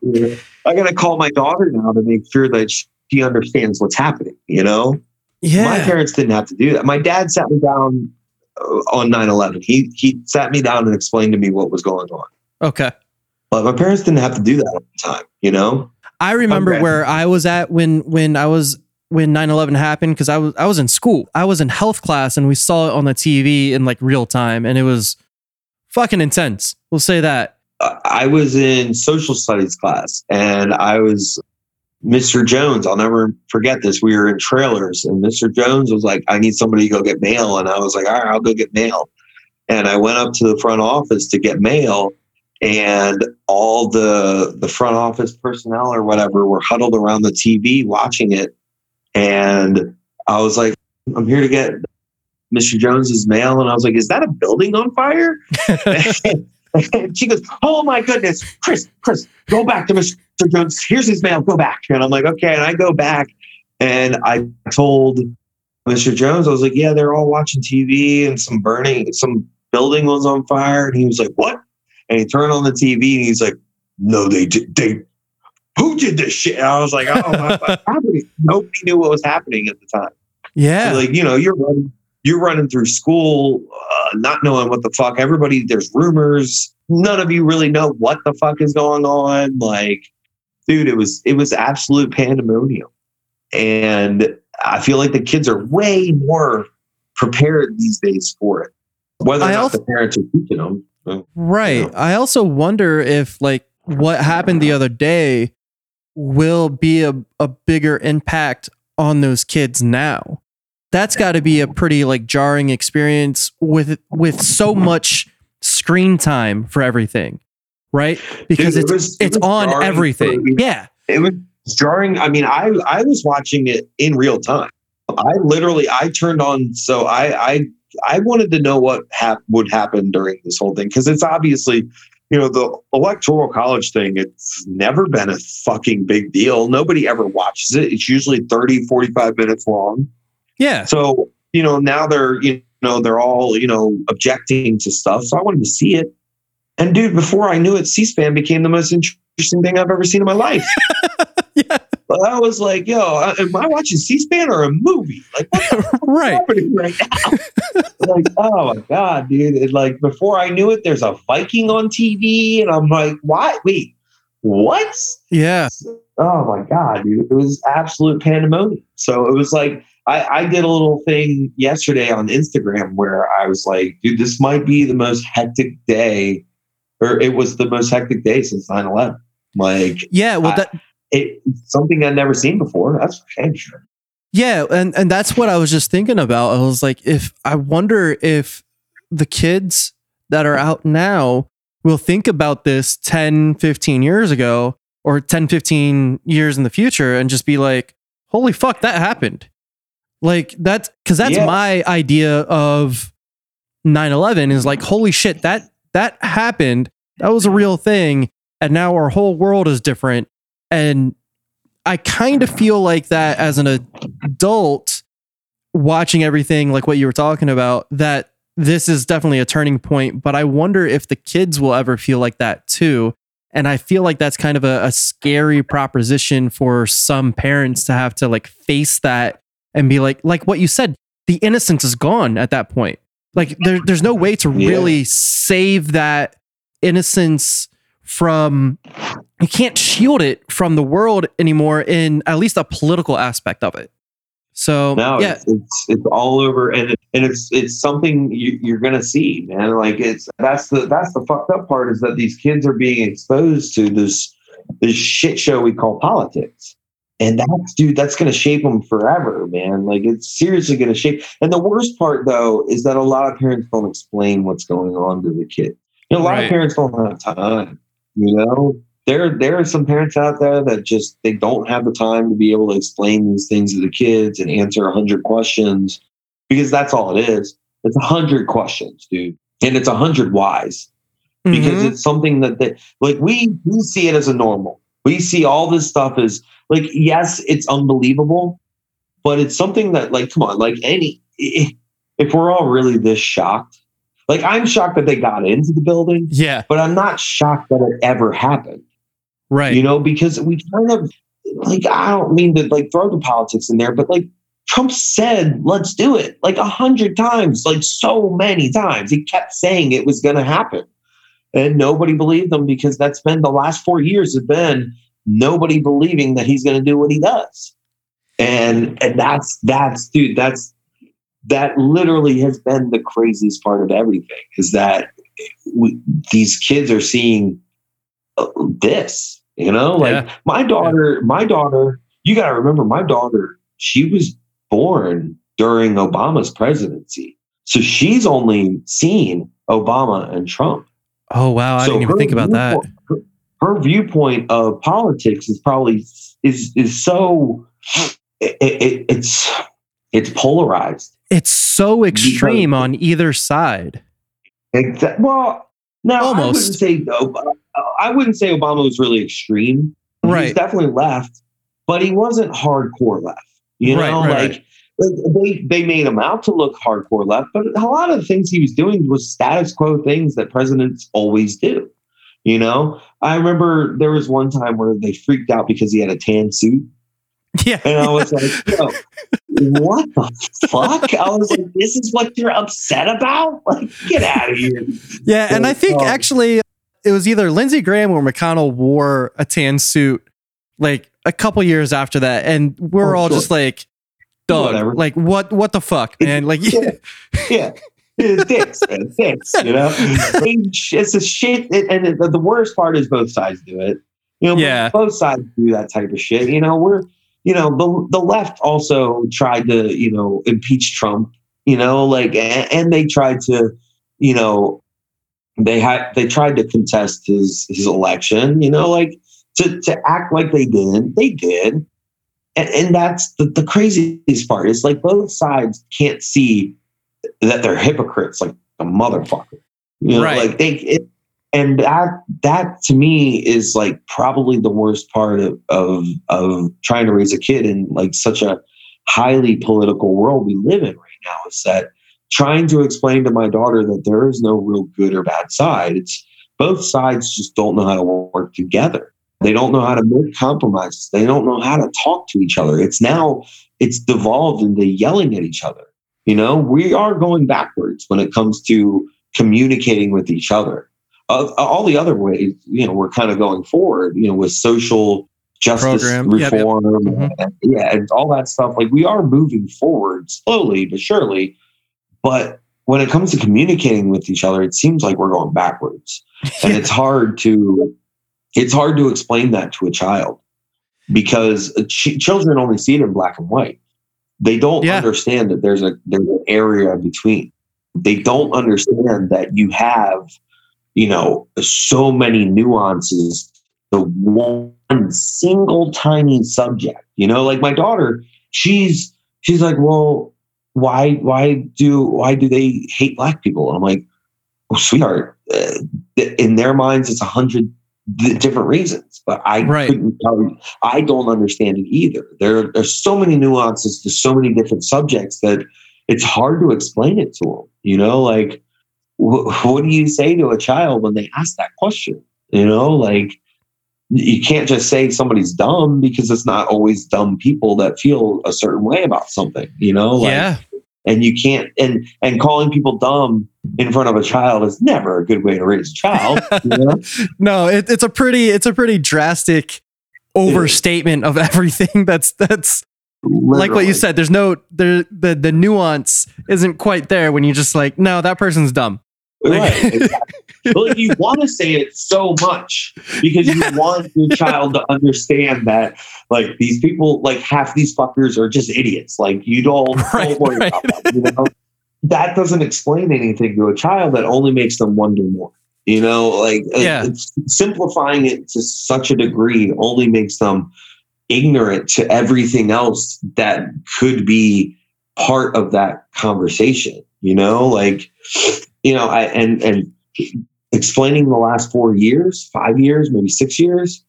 you know, I gotta call my daughter now to make sure that she understands what's happening, you know? My parents didn't have to do that. My dad sat me down uh, on 9/11. He he sat me down and explained to me what was going on. okay But my parents didn't have to do that all the time, you know? I remember Okay. where I was at when when I was when 9/11 happened because I was I was in school. I was in health class and we saw it on the TV in like real time and it was fucking intense. We'll say that. I was in social studies class and I was Mr. Jones. I'll never forget this. We were in trailers and Mr. Jones was like, I need somebody to go get mail. And I was like, all right, I'll go get mail. And I went up to the front office to get mail and all the the front office personnel or whatever were huddled around the TV watching it. And I was like, I'm here to get Mr. Jones's mail. And I was like, is that a building on fire? and she goes, Oh my goodness, Chris, Chris, go back to Mr. Jones. Here's his mail. Go back. And I'm like, Okay. And I go back and I told Mr. Jones, I was like, Yeah, they're all watching TV and some burning, some building was on fire. And he was like, What? And he turned on the TV and he's like, No, they did. They, who did this shit? And I was like, Oh, my, happening? Nobody knew what was happening at the time. Yeah. like you know you're running, you're running through school uh, not knowing what the fuck everybody there's rumors none of you really know what the fuck is going on like dude it was it was absolute pandemonium and i feel like the kids are way more prepared these days for it whether or I not also- the parents are teaching them Right. Yeah. I also wonder if like what happened the other day will be a, a bigger impact on those kids now. That's got to be a pretty like jarring experience with with so much screen time for everything. right? Because Dude, it it's was- it's was on everything. for- Yeah. it was jarring. I mean, I I was watching it in real time. I literally I turned on so I I I wanted to know what hap- would happen during this whole thing because it's obviously you know the electoral college thing it's never been a fucking big deal nobody ever watches it it's usually 30 45 minutes long Yeah. so you know now they're you know they're all you know objecting to stuff so i wanted to see it and dude before i knew it c-span became the most interesting thing i've ever seen in my life. but i was like yo am i watching c-span or a movie? Like right. happening right now? Like oh my god dude. It, like before i knew it there's a viking on tv and i'm like why? Wait what? Yeah. oh my god dude. It was absolute pandemonium. So it was like I, I did a little thing yesterday on instagram where i was like dude this might be the most hectic day or it was the most hectic day since 9-11 like Yeah. Well, I- that it something i'd never seen before that's for sure Yeah, and and that's what I was just thinking about. I was like, if I wonder if the kids that are out now will think about this 10, 15 years ago or 10, 15 years in the future and just be like, holy fuck, that happened. Like that's because that's Yeah. my idea of 9-11 is like, holy shit, that that happened. That was a real thing. And now our whole world is different. And I kind of feel like that as an adult watching everything like what you were talking about that this is definitely a turning point. But i wonder if the kids will ever feel like that too. And i feel like that's kind of a, a scary proposition for some parents to have to like face that and be like like what you said the innocence is gone at that point. Like there, there's no way to Yeah. really save that innocence from you can't shield it from the world anymore in at least a political aspect of it so No, yeah it's, it's it's all over, and it, and it's it's something you, you're gonna see, man. Like it's that's the that's the fucked up part is that these kids are being exposed to this this shit show we call politics, and that's dude, that's gonna shape them forever, man. Like it's seriously gonna shape. And the worst part though is that a lot of parents don't explain what's going on to the kid. You know, a lot Right. of parents don't have time. You know, there there are some parents out there that just they don't have the time to be able to explain these things to the kids and answer a hundred questions because that's all it is. It's a hundred questions, dude, and it's a hundred whys because Mhm. it's something that they like. We we see it as a normal. We see all this stuff as like yes, it's unbelievable, but it's something that like come on, like any if we're all really this shocked, like I'm shocked that they got into the building, yeah but I'm not shocked that it ever happened right you know, because we kind of like I don't mean to like throw the politics in there, but like Trump said, let's do it like a hundred times, like so many times. He kept saying it was gonna happen. And nobody believed him because that's been the last four years have been nobody believing that he's gonna do what he does. And and that's that's dude, that's that literally has been the craziest part of everything is that we, these kids are seeing this you know like Yeah. my daughter my daughter you got to remember my daughter she was born during obama's presidency. So she's only seen obama and trump. Oh wow. I So didn't even think about that. her, her viewpoint of politics is probably is is so it, it, it's it's polarized. It's so extreme on either side. Exactly. Well, no, I wouldn't say uh, I wouldn't say Obama was really extreme. Right. definitely left, but he wasn't hardcore left. You Right, know, right, like like, they they made him out to look hardcore left, but a lot of the things he was doing was status quo things that presidents always do. You know, I remember there was one time where they freaked out because he had a tan suit, yeah and I was like, Yo, "What the fuck?" I was like, "This is what you're upset about? Like, get out of here!" yeah and i think Um, actually it was either lindsey graham or mcconnell wore a tan suit like a couple years after that and we're Oh, all sure. just like dog Whatever. like what what the fuck man like Yeah. yeah. It's dicks, man. Dicks, you know? It's a shit. And the worst part is both sides do it. You know, Yeah. both sides do that type of shit. You know, we're, you know, the, the left also tried to, you know, impeach Trump, you know, like, and, and they tried to, you know, they had they tried to contest his his election. You know, like to to act like they didn't. They did, and, and that's the, the craziest part. Is like both sides can't see that they're hypocrites, like a motherfucker. You know, Right. like they. It, and that that to me is like probably the worst part of, of of trying to raise a kid in like such a highly political world we live in right now is that trying to explain to my daughter that there is no real good or bad side it's both sides just don't know how to work together. They don't know how to make compromises. They don't know how to talk to each other. It's now it's devolved into yelling at each other. You know we are going backwards when it comes to communicating with each other uh, all the other ways, you know, we're kind of going forward, you know, with social justice Program. Yep, yep. reform, Mhm. and, yeah, and all that stuff. Like we are moving forward slowly but surely, but when it comes to communicating with each other, it seems like we're going backwards, and it's hard to it's hard to explain that to a child because ch- children only see it in black and white. They don't Yeah. understand that there's a there's an area between. They don't understand that you have you know, so many nuances to one single tiny subject. You know, like my daughter, she's she's like, well, why why do why do they hate black people? And I'm like, oh, sweetheart, uh, in their minds, it's a hundred different reasons, but I Right. couldn't tell you. I don't understand it either. There there's so many nuances to so many different subjects that it's hard to explain it to them. You know, like wh- what do you say to a child when they ask that question? You know, like you can't just say somebody's dumb because it's not always dumb people that feel a certain way about something, you know? Like, yeah. And you can't and and calling people dumb in front of a child is never a good way to raise a child. you know? No, it, it's a pretty it's a pretty drastic overstatement of everything. That's that's like what you said. There's no there the the nuance isn't quite there when you just like no that person's dumb. Right. but you want to say it so much because Yeah. you want your child to understand that like these people like half these fuckers are just idiots. Like you don't, Right, don't worry right. about them. You know? That doesn't explain anything to a child. That only makes them wonder more. You know, like Yeah. simplifying it to such a degree only makes them ignorant to everything else that could be part of that conversation. You know, like you know, I and and explaining the last four years, five years, maybe six years.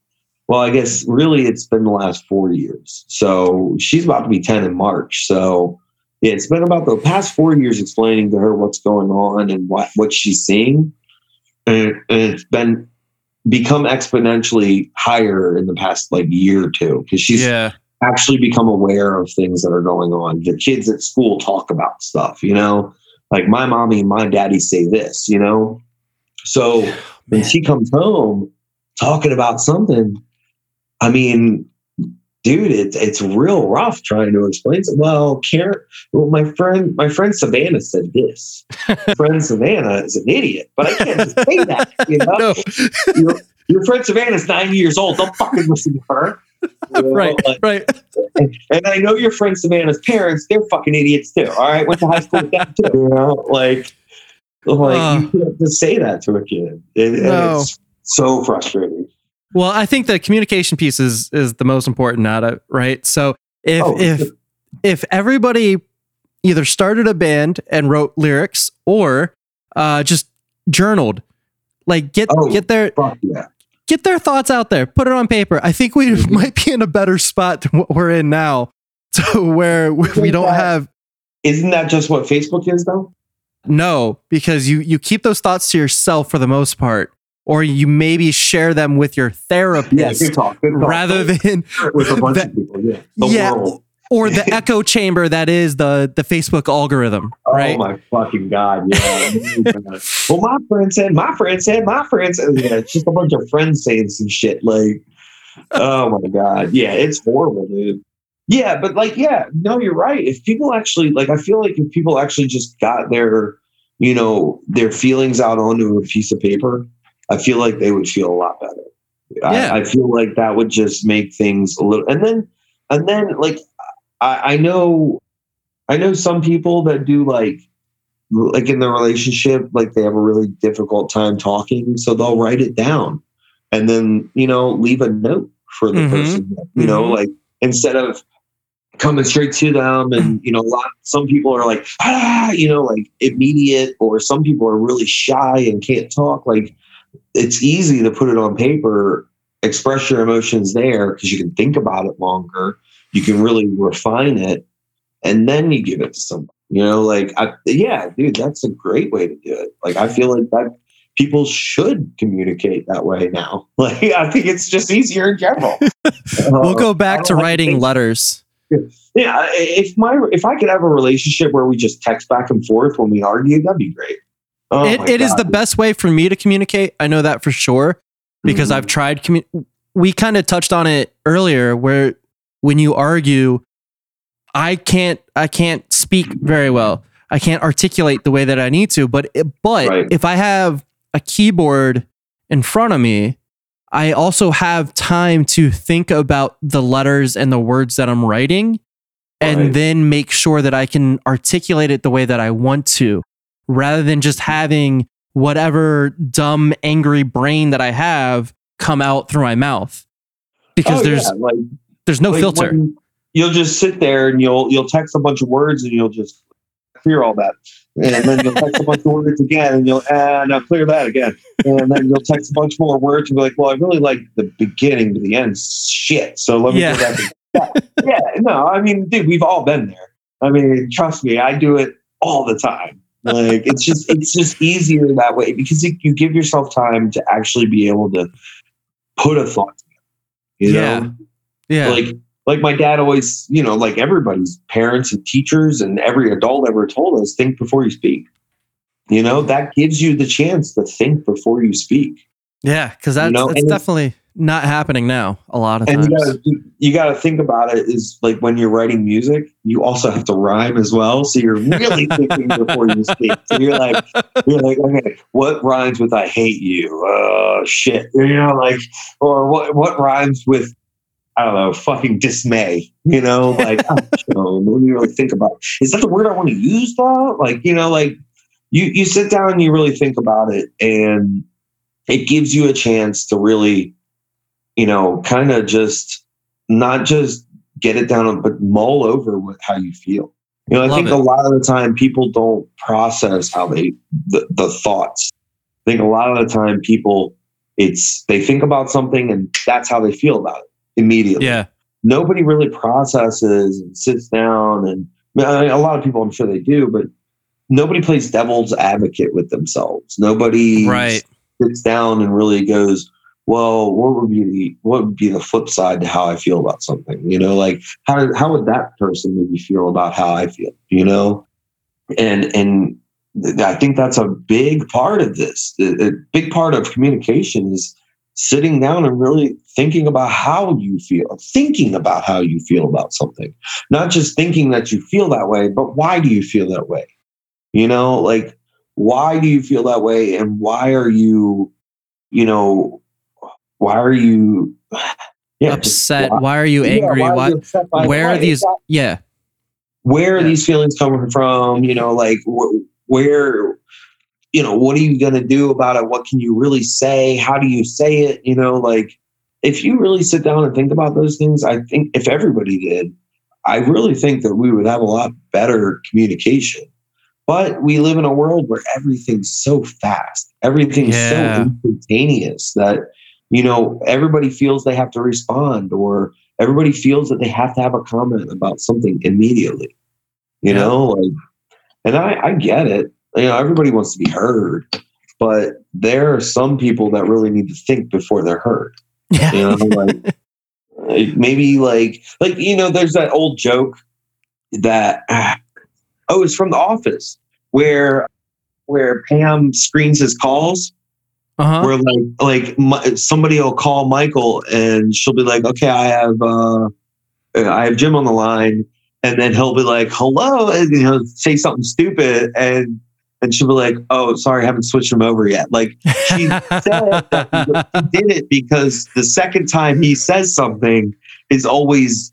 Well, I guess really it's been the last four years. So she's about to be 10 in March. So yeah, it's been about the past four years explaining to her what's going on and what, what she's seeing. And, and it's been become exponentially higher in the past like year or two because she's yeah. actually become aware of things that are going on. The kids at school talk about stuff, you know, like my mommy and my daddy say this, you know. So when she comes home talking about something, I mean, dude, it's it's real rough trying to explain. It. Well, Karen, well, my friend, my friend Savannah said this. Friend Savannah is an idiot, but I can't just say that. You know, No. your, your friend Savannah's ninety years old. Don't fucking listen to her. Know, right. like, Right. and I know your friend Savannah's parents, they're fucking idiots too. All right. Went to high school with them too. You know, like, like Uh. you can't just say that to a kid. It- and No. It's so frustrating. Well, I think the communication piece is is the most important out of it, right? So if Oh, if if everybody either started a band and wrote lyrics or uh, just journaled, like get Oh. get their yeah. Get their thoughts out there, put it on paper. I think we might be in a better spot than what we're in now, to where we, we don't that- have Isn't that just what Facebook is though? no because you you keep those thoughts to yourself for the most part, or you maybe share them with your therapist good talk. Good talk. rather than with a bunch that- of people. Yeah. The yeah, world. Or the echo chamber that is the the Facebook algorithm, oh right? Oh my fucking god! Yeah. well, my friend said, my friend said, my friend said. Yeah, it's just a bunch of friends saying some shit. Like, oh my god, yeah, it's horrible, dude. Yeah, but like, yeah, no, you're right. If people actually, like, I feel like if people actually just got their, you know, their feelings out onto a piece of paper, I feel like they would feel a lot better. Yeah. I, I feel like that would just make things a little, and then, and then, like, I, I know I know some people that do like like in the relationship, like they have a really difficult time talking, so they'll write it down and then you know leave a note for the Mhm. person. You know, Mhm. like instead of coming straight to them and you know a lot some people are like ah you know like immediate or some people are really shy and can't talk like it's easy to put it on paper express your emotions there because you can think about it longer you can really refine it and then you give it to somebody you know like I, yeah dude that's a great way to do it like i feel like that people should communicate that way now like i think it's just easier in general We'll Uh, go back to writing letters. yeah, if my if I could have a relationship where we just text back and forth when we argue, that'd be great. Oh it, it is the best way for me to communicate. I know that for sure because Mhm. I've tried. Commu- we kind of touched on it earlier, where when you argue, I can't I can't speak very well. I can't articulate the way that I need to. But but Right. if I have a keyboard in front of me, I also have time to think about the letters and the words that I'm writing, and Right. then make sure that I can articulate it the way that I want to, rather than just having whatever dumb, angry brain that I have come out through my mouth. Because Oh, there's yeah, like, there's no like filter. You'll just sit there and you'll you'll text a bunch of words and you'll just clear all that, and then you'll text a bunch of words again and you'll ah now clear that again, and then you'll text a bunch more words and be like, well, I really like the beginning to the end shit, so let me Yeah. do that. yeah, yeah, no, I mean, dude, we've all been there. I mean, trust me, I do it all the time. Like it's just it's just easier that way because it, you give yourself time to actually be able to put a thought. Together, you Yeah. know, yeah. like like my dad always, you know, like everybody's parents and teachers and every adult ever told us, think before you speak. You know, that gives you the chance to think before you speak. yeah. Because that's, know, that's definitely not happening now a lot of And times. you you gotta think about it is like when you're writing music, you also have to rhyme as well. So you're really thinking before you speak. So you're like, you're like, okay, what rhymes with I hate you? Oh shit. You know, like or what what rhymes with I don't know, fucking dismay. You know, like oh, let me really think about is that the word I want to use though? Like, you know, like you you sit down and you really think about it and it gives you a chance to really you know, kind of just not just get it down, but mull over with how you feel. You know, I Love think it. a lot of the time people don't process how they the, the thoughts. I think a lot of the time people it's they think about something and that's how they feel about it immediately. yeah. Nobody really processes and sits down and I mean, a lot of people I'm sure they do, but nobody plays devil's advocate with themselves. Nobody Right. sits down and really goes, well, what would be the what would be the flip side to how I feel about something? You know, like how how would that person maybe feel about how I feel? You know, and and I think that's a big part of this. A a big part of communication is sitting down and really thinking about how you feel, thinking about how you feel about something, not just thinking that you feel that way, but why do you feel that way? You know, like why do you feel that way and why are you you know why are you yeah, Upset. why- Why are you yeah, angry? why are you upset by- where are these? exactly. Yeah. where are Yeah. these feelings coming from you know like wh- where you know what are you going to do about it? What can you really say? How do you say it? You know like if you really sit down and think about those things i think if everybody did i really think that we would have a lot better communication. But we live in a world where everything's so fast everything's Yeah. so instantaneous that you know everybody feels they have to respond or everybody feels that they have to have a comment about something immediately. You Yeah. know like and I, I get it you know everybody wants to be heard but there are some people that really need to think before they're heard Yeah. you know like like, maybe like like you know there's that old joke that oh it's from the office where where pam screens his calls Uh huh. where like like somebody will call Michael and she'll be like, okay, I have uh, I have Jim on the line, and then he'll be like, hello, and you know, say something stupid, and and she'll be like, oh, sorry, I haven't switched him over yet. Like she said that he did it because the second time he says something is always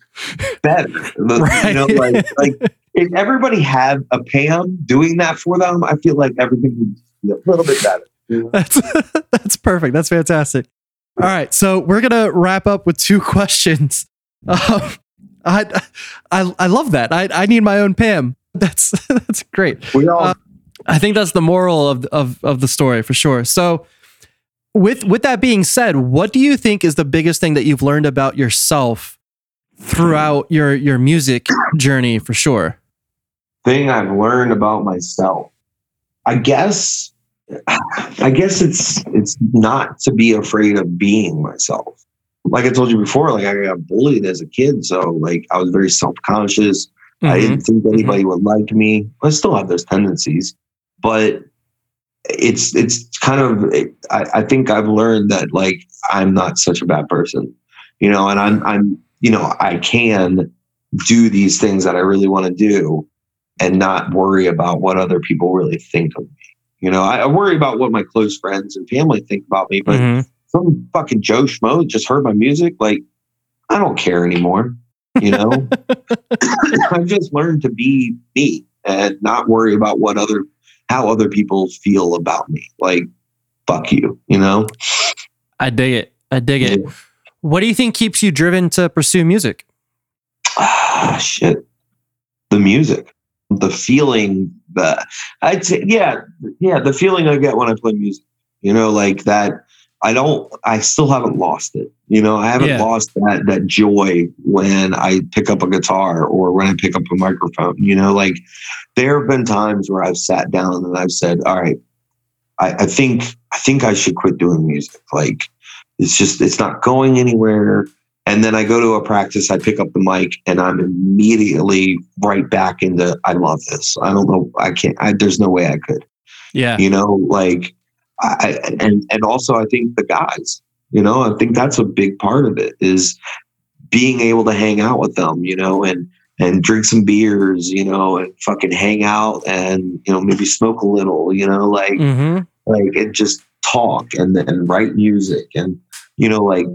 better. You know, like like if everybody had a Pam doing that for them, I feel like everything would be a little bit better. That's that's perfect. That's fantastic. All right, so we're gonna wrap up with two questions. Um, I, I I love that. I I need my own Pam. That's that's great. We all Uh, I think that's the moral of of of the story for sure. So with with that being said, what do you think is the biggest thing that you've learned about yourself throughout your your music journey for sure? thing I've learned about myself. I guess I guess it's it's not to be afraid of being myself. Like I told you before, like I got bullied as a kid, so like I was very self-conscious. I Mhm. didn't think anybody would like me. I still have those tendencies, but it's it's kind of I, I think I've learned that like I'm not such a bad person, you know, and I'm I'm you know I can do these things that I really want to do and not worry about what other people really think of me. You know, I, I worry about what my close friends and family think about me, but Mhm. some fucking Joe Schmo just heard my music, like I don't care anymore. You know, I've just learned to be me and not worry about what other how other people feel about me. Like, fuck you. You know. I dig it. I dig it. What do you think keeps you driven to pursue music? Ah, shit. The music, the feeling that I'd say, yeah, yeah, the feeling I get when I play music. You know, like that. I don't. I still haven't lost it. You know, I haven't Yeah. lost that that joy when I pick up a guitar or when I pick up a microphone. You know, like there have been times where I've sat down and I've said, "All right, I, I think I think I should quit doing music. Like it's just it's not going anywhere." And then I go to a practice, I pick up the mic, and I'm immediately right back into I love this. I don't know, I can't. I, there's no way I could. Yeah. You know, like I and and also I think the guys. You know, I think that's a big part of it is being able to hang out with them. You know, and and drink some beers. You know, and fucking hang out, and you know maybe smoke a little. You know, like hmm like and just talk and then write music and you know like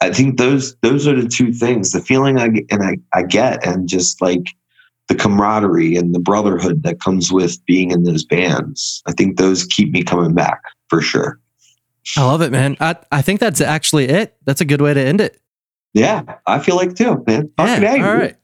i think those those are the two things the feeling i and i, I get and just like the camaraderie and the brotherhood that comes with being in those bands i think those keep me coming back for sure I love it, man. I, I think that's actually it. That's a good way to end it. yeah i feel like too man Yeah. All right.